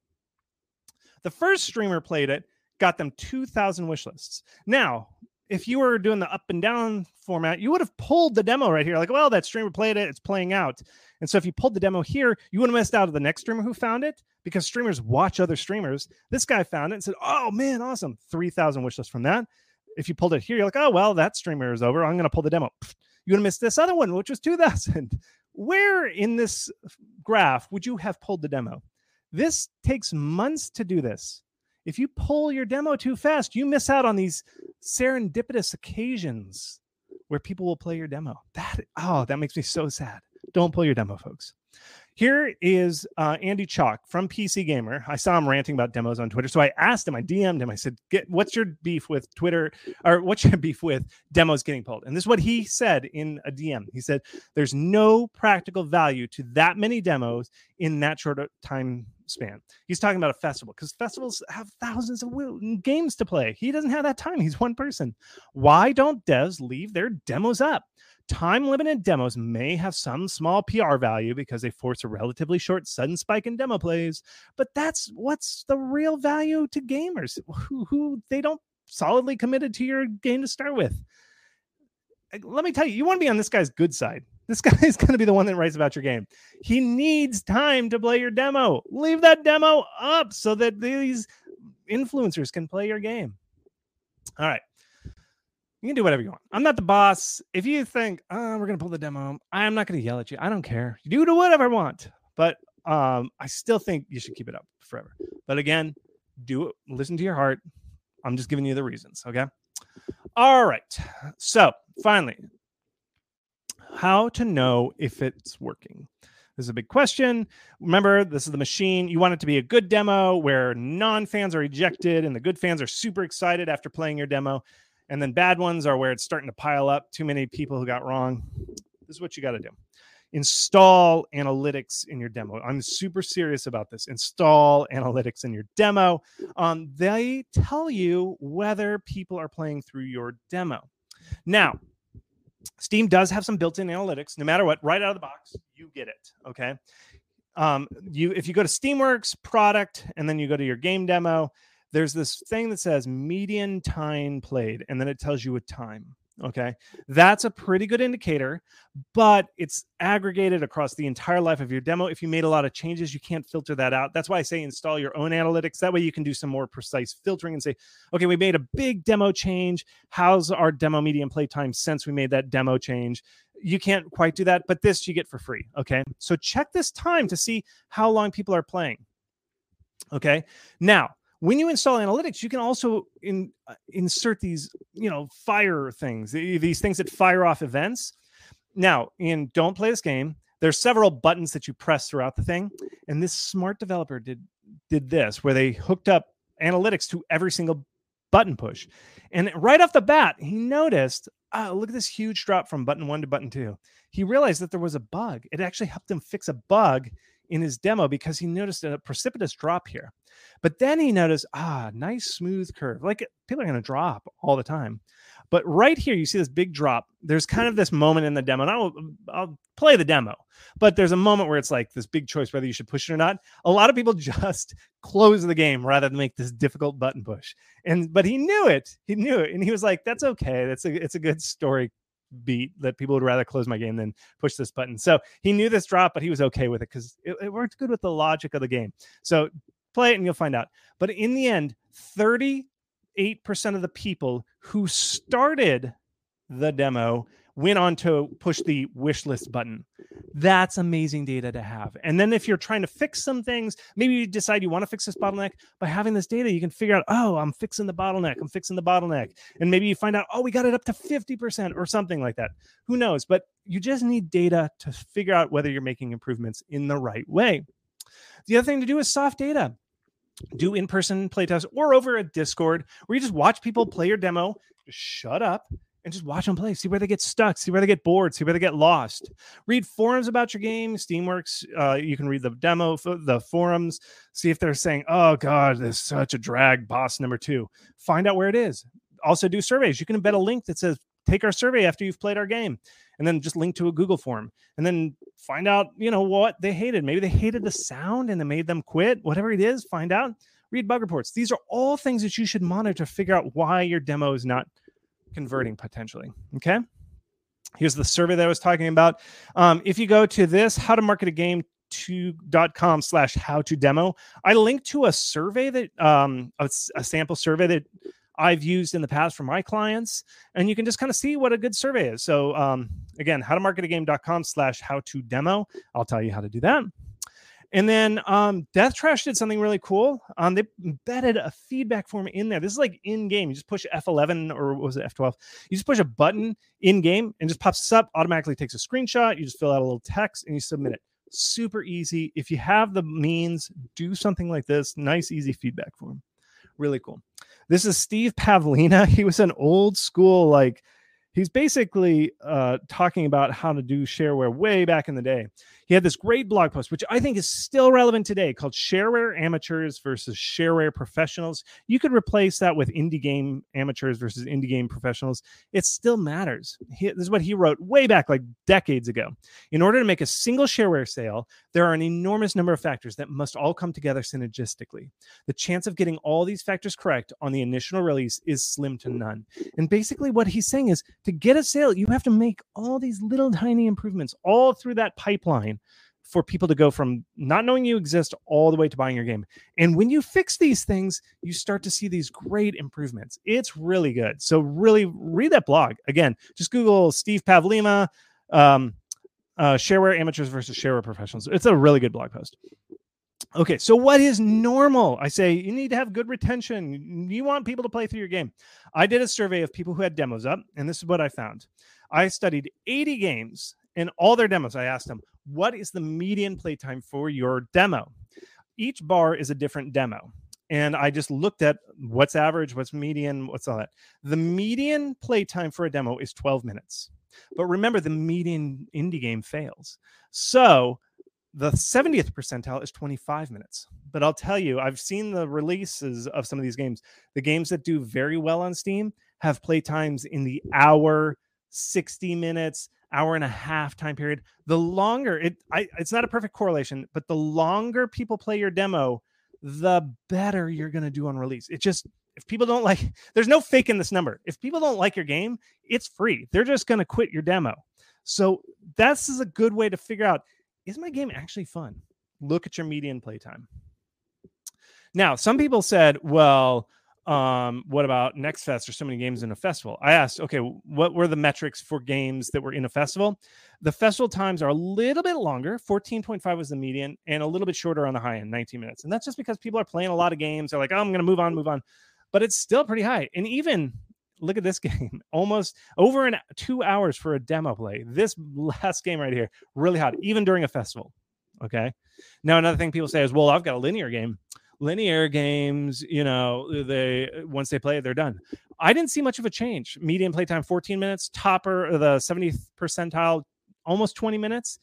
The first streamer played it, got them 2,000 wish lists. Now, if you were doing the up and down format, you would have pulled the demo right here. Like, well, that streamer played it, it's playing out. And so if you pulled the demo here, you would have missed out of the next streamer who found it because streamers watch other streamers. This guy found it and said, Oh man, awesome. 3,000 wish lists from that. If you pulled it here, you're like, Oh, well, that streamer is over. I'm going to pull the demo. You would have missed this other one, which was 2,000. Where in this graph would you have pulled the demo? This takes months to do this if you pull your demo too fast, you miss out on these serendipitous occasions where people will play your demo. That oh, that makes me so sad. Don't pull your demo, folks. Here is uh, Andy Chalk from PC Gamer. I saw him ranting about demos on Twitter, so I asked him. I DM'd him. I said, "Get what's your beef with Twitter, or what's your beef with demos getting pulled?" And this is what he said in a DM. He said, "There's no practical value to that many demos in that short time span. He's talking about a festival because festivals have thousands of games to play. He doesn't have that time. He's one person. Why don't devs leave their demos up? Time limited demos may have some small PR value because they force a relatively short sudden spike in demo plays, but that's what's the real value to gamers who, who they don't solidly committed to your game to start with. Let me tell you, you want to be on this guy's good side. This guy is going to be the one that writes about your game. He needs time to play your demo. Leave that demo up so that these influencers can play your game. All right. You can do whatever you want. I'm not the boss. If you think, oh, we're to pull the demo, I'm not to yell at you. I don't care. You do whatever I want. But um, I still think you should keep it up forever. But again, do it. Listen to your heart. I'm just giving you the reasons. Okay. All right. So finally, how to know if it's working. This is a big question. Remember, this is the machine. You want it to be a good demo where non fans are ejected and the good fans are super excited after playing your demo. And then bad ones are where it's starting to pile up. Too many people who got wrong. This is what you got to do install analytics in your demo. I'm super serious about this. Install analytics in your demo. Um, they tell you whether people are playing through your demo. Now, Steam does have some built-in analytics. No matter what, right out of the box, you get it. Okay. Um, you if you go to Steamworks product and then you go to your game demo, there's this thing that says median time played, and then it tells you a time. Okay. That's a pretty good indicator, but it's aggregated across the entire life of your demo. If you made a lot of changes, you can't filter that out. That's why I say install your own analytics. That way you can do some more precise filtering and say, okay, we made a big demo change. How's our demo median play time since we made that demo change? You can't quite do that, but this you get for free. Okay. So check this time to see how long people are playing. Okay. Now, when you install analytics you can also in, uh, insert these you know fire things these things that fire off events now in don't play this game there's several buttons that you press throughout the thing and this smart developer did did this where they hooked up analytics to every single button push. And right off the bat, he noticed, oh, look at this huge drop from button one to button two. He realized that there was a bug. It actually helped him fix a bug in his demo because he noticed a precipitous drop here. But then he noticed, ah, nice smooth curve. Like people are going to drop all the time. But right here, you see this big drop. There's kind of this moment in the demo, and I'll, I'll play the demo, but there's a moment where it's like this big choice whether you should push it or not. A lot of people just close the game rather than make this difficult button push. And but he knew it. He knew it, and he was like, "That's okay. That's a it's a good story beat that people would rather close my game than push this button. So he knew this drop, but he was okay with it because it, it, worked good with the logic of the game. So play it and you'll find out. But in the end, 38% of the people who started the demo went on to push the wish list button. That's amazing data to have. And then if you're trying to fix some things, maybe you decide you want to fix this bottleneck. By having this data, you can figure out, oh, I'm fixing the bottleneck. I'm fixing the bottleneck. And maybe you find out, oh, we got it up to 50% or something like that. Who knows? But you just need data to figure out whether you're making improvements in the right way. The other thing to do is soft data do in-person playtests or over a discord where you just watch people play your demo just shut up and just watch them play. See where they get stuck. See where they get bored. See where they get lost. Read forums about your game. Steamworks. Uh, you can read the demo, the forums. See if they're saying, "Oh God, there's such a drag." Boss number two. Find out where it is. Also, do surveys. You can embed a link that says, "Take our survey after you've played our game," and then just link to a Google form, and then find out, you know, what they hated. Maybe they hated the sound and it made them quit. Whatever it is, find out. Read bug reports. These are all things that you should monitor to figure out why your demo is not converting potentially. Okay. Here's the survey that I was talking about. Um, if you go to this, how to market a game to.com slash how to demo, I linked to a survey that, um, a, a sample survey that I've used in the past for my clients, and you can just kind of see what a good survey is. So, um, again, how to market a game.com slash how to demo. I'll tell you how to do that. And then um, Death Trash did something really cool. Um, they embedded a feedback form in there. This is like in game. You just push F11 or was it F12? You just push a button in game and just pops up, automatically takes a screenshot. You just fill out a little text and you submit it. Super easy. If you have the means, do something like this. Nice, easy feedback form. Really cool. This is Steve Pavlina. He was an old school, like, he's basically uh, talking about how to do shareware way back in the day. He had this great blog post, which I think is still relevant today, called Shareware Amateurs versus Shareware Professionals. You could replace that with indie game amateurs versus indie game professionals. It still matters. He, this is what he wrote way back, like decades ago. In order to make a single shareware sale, there are an enormous number of factors that must all come together synergistically. The chance of getting all these factors correct on the initial release is slim to none. And basically, what he's saying is to get a sale, you have to make all these little tiny improvements all through that pipeline for people to go from not knowing you exist all the way to buying your game. And when you fix these things, you start to see these great improvements. It's really good. So really read that blog. Again, just Google Steve Pavlina, um, uh, shareware amateurs versus shareware professionals. It's a really good blog post. Okay, so what is normal? I say you need to have good retention. You want people to play through your game. I did a survey of people who had demos up, and this is what I found. I studied 80 games and all their demos. I asked them, what is the median playtime for your demo? Each bar is a different demo. And I just looked at what's average, what's median, what's all that. The median playtime for a demo is 12 minutes. But remember, the median indie game fails. So the 70th percentile is 25 minutes. But I'll tell you, I've seen the releases of some of these games. The games that do very well on Steam have play times in the hour, 60 minutes, hour and a half time period. The longer it I, it's not a perfect correlation but the longer people play your demo the better you're going to do on release. It just if people don't like there's no fake in this number. If people don't like your game it's free. They're just going to quit your demo. So that's is a good way to figure out is my game actually fun? Look at your median playtime. Now some people said well um, what about next fest? There's so many games in a festival. I asked okay what were the metrics for games that were in a festival? The festival times are a little bit longer. 14.5 was the median and a little bit shorter on the high end 19 minutes. And that's just because people are playing a lot of games. They're like oh, i'm going to move on move on. But it's still pretty high. And even look at this game almost over in two hours for a demo play this last game right here really hot even during a festival Okay. Now, another thing people say is, well, I've got a linear game. Linear games, you know, they once they play it, they're done. I didn't see much of a change. Median playtime 14 minutes, topper the 70th percentile, almost 20 minutes.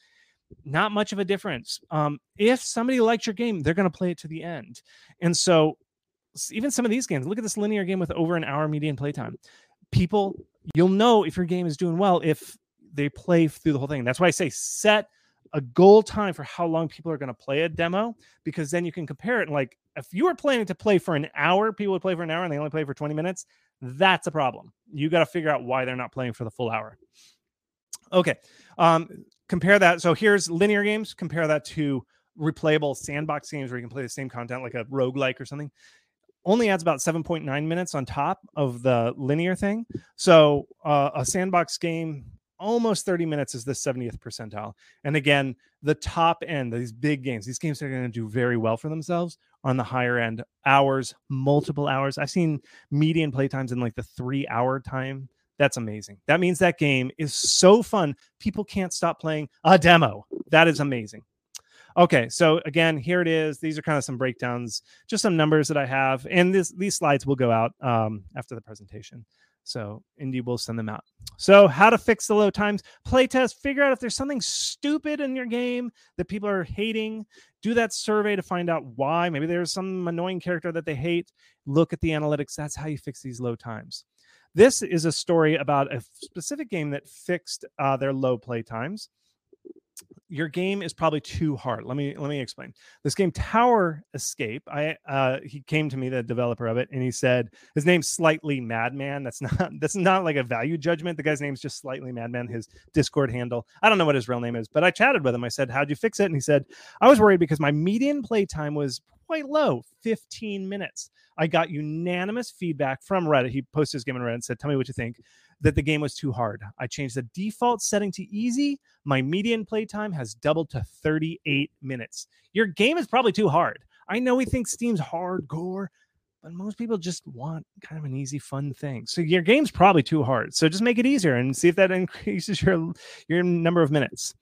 Not much of a difference. Um, if somebody likes your game, they're going to play it to the end. And so, even some of these games, look at this linear game with over an hour median playtime. People, you'll know if your game is doing well if they play through the whole thing. That's why I say set a goal time for how long people are going to play a demo because then you can compare it. And like if you were planning to play for an hour, people would play for an hour and they only play for 20 minutes. That's a problem. You got to figure out why they're not playing for the full hour. Okay. Um, compare that. So here's linear games. Compare that to replayable sandbox games where you can play the same content like a roguelike or something. Only adds about 7.9 minutes on top of the linear thing. So uh, a sandbox game almost 30 minutes is the 70th percentile. And again, the top end, these big games, these games are going to do very well for themselves on the higher end, hours, multiple hours. I've seen median play times in like the three hour time. That's amazing. That means that game is so fun. People can't stop playing a demo. That is amazing. Okay, so again, here it is. These are kind of some breakdowns, just some numbers that I have, and this these slides will go out um, after the presentation. So Indy will send them out. So how to fix the low times? Playtest, figure out if there's something stupid in your game that people are hating. Do that survey to find out why. Maybe there's some annoying character that they hate. Look at the analytics. That's how you fix these low times. This is a story about a specific game that fixed uh, their low play times your game is probably too hard. Let me let me explain. This game Tower Escape, I uh he came to me the developer of it and he said his name's slightly Madman. That's not that's not like a value judgment. The guy's name's just slightly Madman his Discord handle. I don't know what his real name is, but I chatted with him. I said, "How'd you fix it?" And he said, "I was worried because my median play time was quite low, 15 minutes. I got unanimous feedback from Reddit. He posted his game on Reddit and said, Tell me what you think that the game was too hard. I changed the default setting to easy. My median playtime has doubled to 38 minutes. Your game is probably too hard. I know we think Steam's hardcore, but most people just want kind of an easy, fun thing. So your game's probably too hard. So just make it easier and see if that increases your your number of minutes.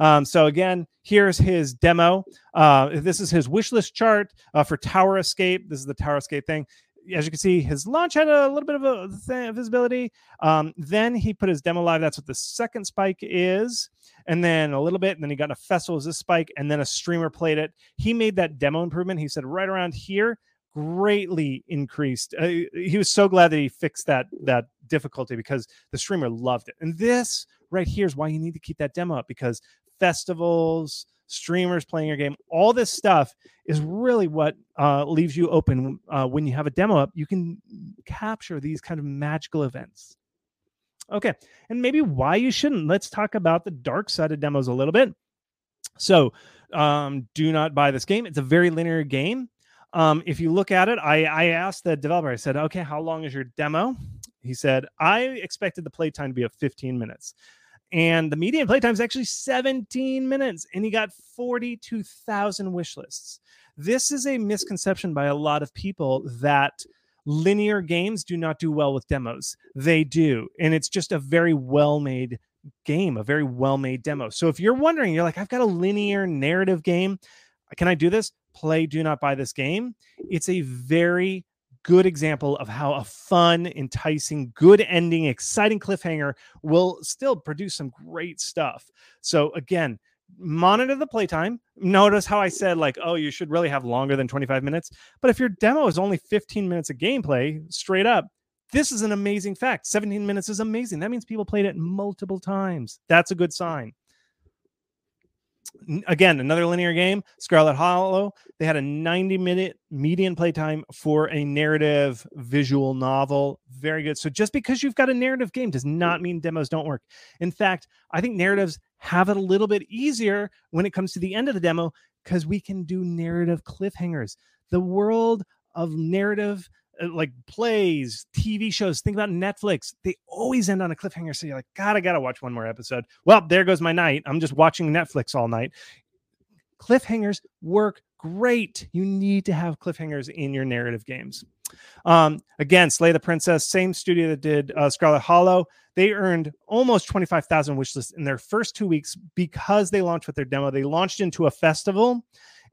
Um, so again, here's his demo. Uh, this is his wish list chart uh, for Tower Escape. This is the Tower Escape thing as you can see, his launch had a little bit of a th- visibility. Um, then he put his demo live. That's what the second spike is. And then a little bit, and then he got a festival as a spike, and then a streamer played it. He made that demo improvement. He said right around here, greatly increased. Uh, he was so glad that he fixed that that difficulty because the streamer loved it. And this right here is why you need to keep that demo up because festivals, streamers playing your game, all this stuff is really what uh, leaves you open uh, when you have a demo up. You can capture these kind of magical events. Okay, and maybe why you shouldn't. Let's talk about the dark side of demos a little bit. So, um, do not buy this game. It's a very linear game. Um, if you look at it, I, I asked the developer, I said, okay, how long is your demo? He said, I expected the playtime to be of 15 minutes and the median playtime is actually 17 minutes and he got 42,000 wish lists. This is a misconception by a lot of people that linear games do not do well with demos. They do. And it's just a very well made game, a very well made demo. So if you're wondering, you're like, I've got a linear narrative game. Can I do this? Play Do Not Buy This Game. It's a very good example of how a fun, enticing, good ending, exciting cliffhanger will still produce some great stuff. So again, monitor the playtime. Notice how I said like, oh, you should really have longer than 25 minutes. But if your demo is only 15 minutes of gameplay, straight up, this is an amazing fact. 17 minutes is amazing. That means people played it multiple times. That's a good sign again, another linear game, Scarlet Hollow. They had a 90 minute median playtime for a narrative visual novel. Very good. So just because you've got a narrative game does not mean demos don't work. In fact, I think narratives have it a little bit easier when it comes to the end of the demo because we can do narrative cliffhangers. The world of narrative like plays, TV shows. Think about Netflix. They always end on a cliffhanger. So you're like, God, I got to watch one more episode. Well, there goes my night. I'm just watching Netflix all night. Cliffhangers work great. You need to have cliffhangers in your narrative games. Um, again, Slay the Princess, same studio that did uh, Scarlet Hollow. They earned almost 25,000 wishlists in their first two weeks because they launched with their demo. They launched into a festival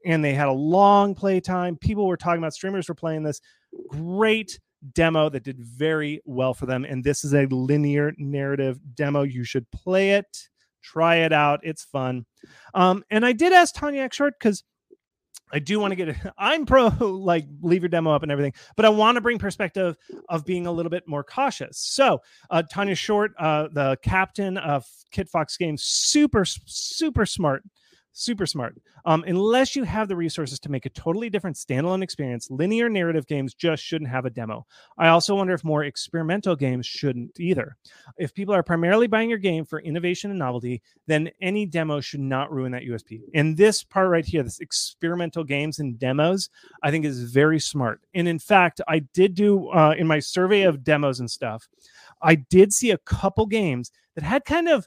and they had a long play time. People were talking about streamers were playing this great demo that did very well for them. And this is a linear narrative demo. You should play it, try it out. It's fun. Um, and I did ask Tanya X. Short because I do want to get it. I'm pro like leave your demo up and everything, but I want to bring perspective of being a little bit more cautious. So, uh, Tanya Short, uh, the captain of Kitfox Games, super super smart super smart. Um, unless you have the resources to make a totally different standalone experience, linear narrative games just shouldn't have a demo. I also wonder if more experimental games shouldn't either. If people are primarily buying your game for innovation and novelty, then any demo should not ruin that USP. And this part right here, this experimental games and demos, I think is very smart. And in fact, I did do uh, in my survey of demos and stuff, I did see a couple games that had kind of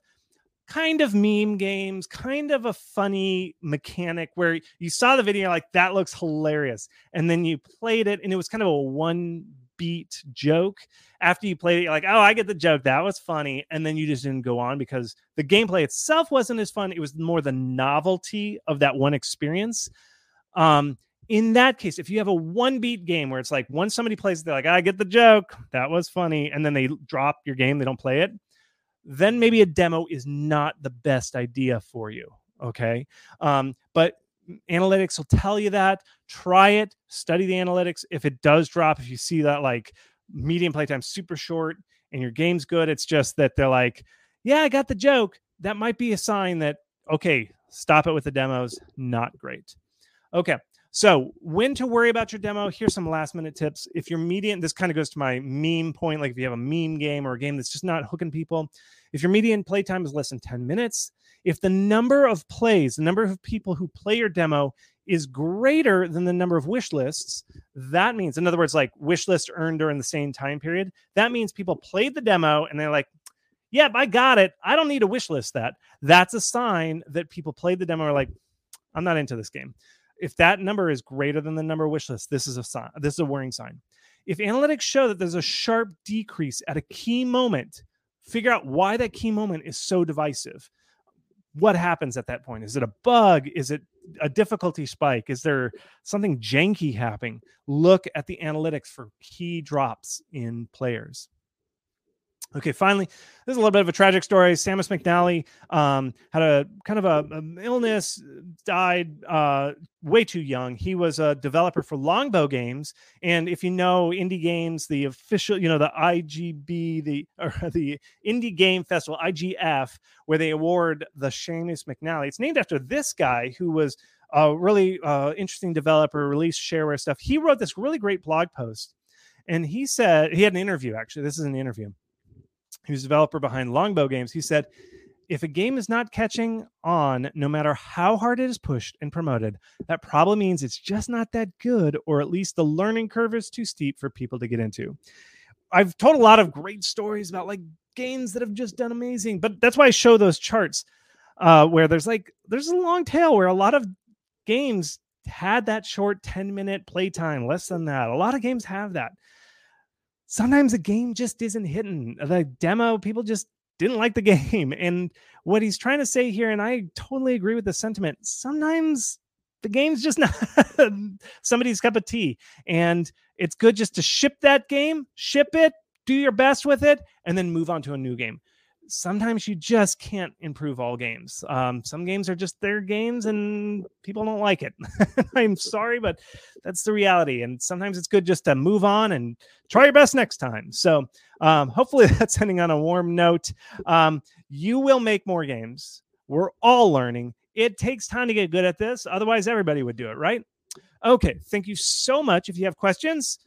kind of meme games, kind of a funny mechanic where you saw the video like that looks hilarious, and then you played it and it was kind of a one beat joke. After you played it, you're like, oh, I get the joke. That was funny. And then you just didn't go on because the gameplay itself wasn't as fun. It was more the novelty of that one experience. Um, in that case, if you have a one beat game where it's like once somebody plays, they're like, I get the joke. That was funny. And then they drop your game, they don't play it then maybe a demo is not the best idea for you. Okay. Um, but analytics will tell you that. Try it, study the analytics. If it does drop, if you see that like medium playtime super short and your game's good, it's just that they're like, yeah, I got the joke. That might be a sign that, okay, stop it with the demos. Not great. Okay. So, when to worry about your demo? Here's some last minute tips. If your median, this kind of goes to my meme point, like if you have a meme game or a game that's just not hooking people, if your median playtime is less than 10 minutes, if the number of plays, the number of people who play your demo is greater than the number of wish lists, that means, in other words, like wish list earned during the same time period, that means people played the demo and they're like, yep, I got it. I don't need a wish list that. That's a sign that people played the demo are like, I'm not into this game if that number is greater than the number wish list, this is a sign. This is a warning sign. If analytics show that there's a sharp decrease at a key moment, figure out why that key moment is so divisive. What happens at that point? Is it a bug? Is it a difficulty spike? Is there something janky happening? Look at the analytics for key drops in players. Okay, finally, this is a little bit of a tragic story. Seamus McNally um, had a kind of a, a illness, died uh, way too young. He was a developer for Longbow Games, and if you know indie games, the official, you know, the IGB, the or the Indie Game Festival (IGF), where they award the Seamus McNally. It's named after this guy who was a really uh, interesting developer, released shareware stuff. He wrote this really great blog post, and he said he had an interview. Actually, this is an interview who's developer behind Longbow Games, he said, if a game is not catching on, no matter how hard it is pushed and promoted, that probably means it's just not that good, or at least the learning curve is too steep for people to get into. I've told a lot of great stories about like games that have just done amazing, but that's why I show those charts uh, where there's like there's a long tail where a lot of games had that short 10 minute playtime, less than that. A lot of games have that sometimes a game just isn't hitting. The demo, people just didn't like the game. And what he's trying to say here, and I totally agree with the sentiment, sometimes the game's just not somebody's cup of tea. And it's good just to ship that game, ship it, do your best with it, and then move on to a new game sometimes you just can't improve all games. Um, some games are just their games and people don't like it. I'm sorry, but that's the reality. And sometimes it's good just to move on and try your best next time. So um, hopefully that's ending on a warm note. Um, you will make more games. We're all learning. It takes time to get good at this. Otherwise, everybody would do it, right? Okay. Thank you so much. If you have questions,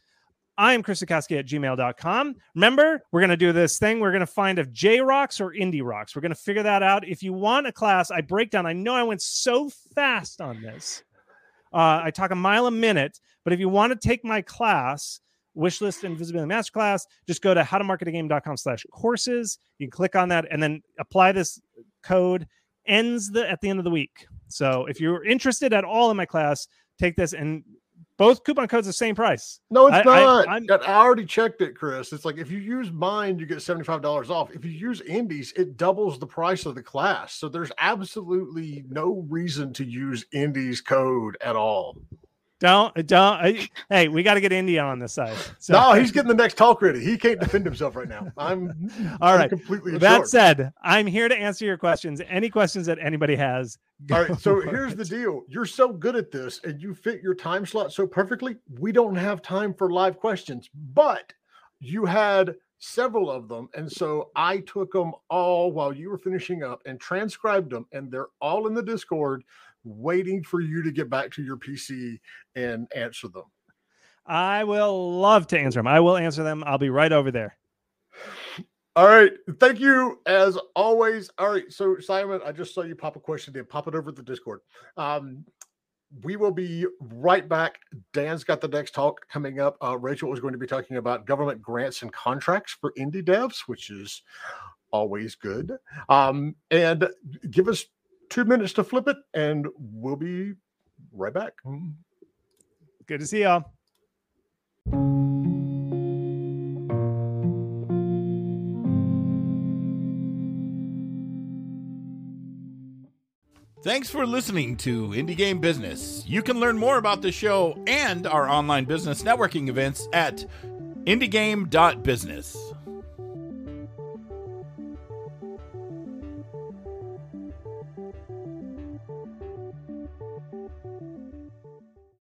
I am Chris Zukowski at gmail.com. Remember, we're going to do this thing. We're going to find if J rocks or indie rocks. We're going to figure that out. If you want a class, I break down. I know I went so fast on this. Uh, I talk a mile a minute, but if you want to take my class, Wishlist and Visibility Masterclass, just go to howtomarketagame.com slash courses. You can click on that and then apply this code. Ends the at the end of the week. So if you're interested at all in my class, take this and both coupon codes the same price. No, it's I- I- not. I'm- I, I already checked it, Chris. It's like if you use mine, you get $75 off. If you use Indies, it doubles the price of the class. So there's absolutely no reason to use Indies code at all. Don't don't. Hey, we got to get India on this side. So, No, he's getting the next talk ready. He can't defend himself right now. I'm All I'm right. completely That said, I'm here to answer your questions. Any questions that anybody has. All right. so here's the deal. You're so good at this and you fit your time slot so perfectly. We don't have time for live questions, but you had several of them. And so I took them all while you were finishing up and transcribed them, and they're all in the Discord waiting for you to get back to your PC and answer them. I will love to answer them. I will answer them. I'll be right over there. All right. Thank you as always. All right. So, Simon, I just saw you pop a question in. Pop it over to the Discord. Um, we will be right back. Dan's got the next talk coming up. Uh, Rachel is going to be talking about government grants and contracts for indie devs, which is always good. Um, and give us two minutes to flip it, and we'll be right back. Mm-hmm. Good to see y'all. Thanks for listening to Indie Game Business. You can learn more about the show and our online business networking events at indiegame.business.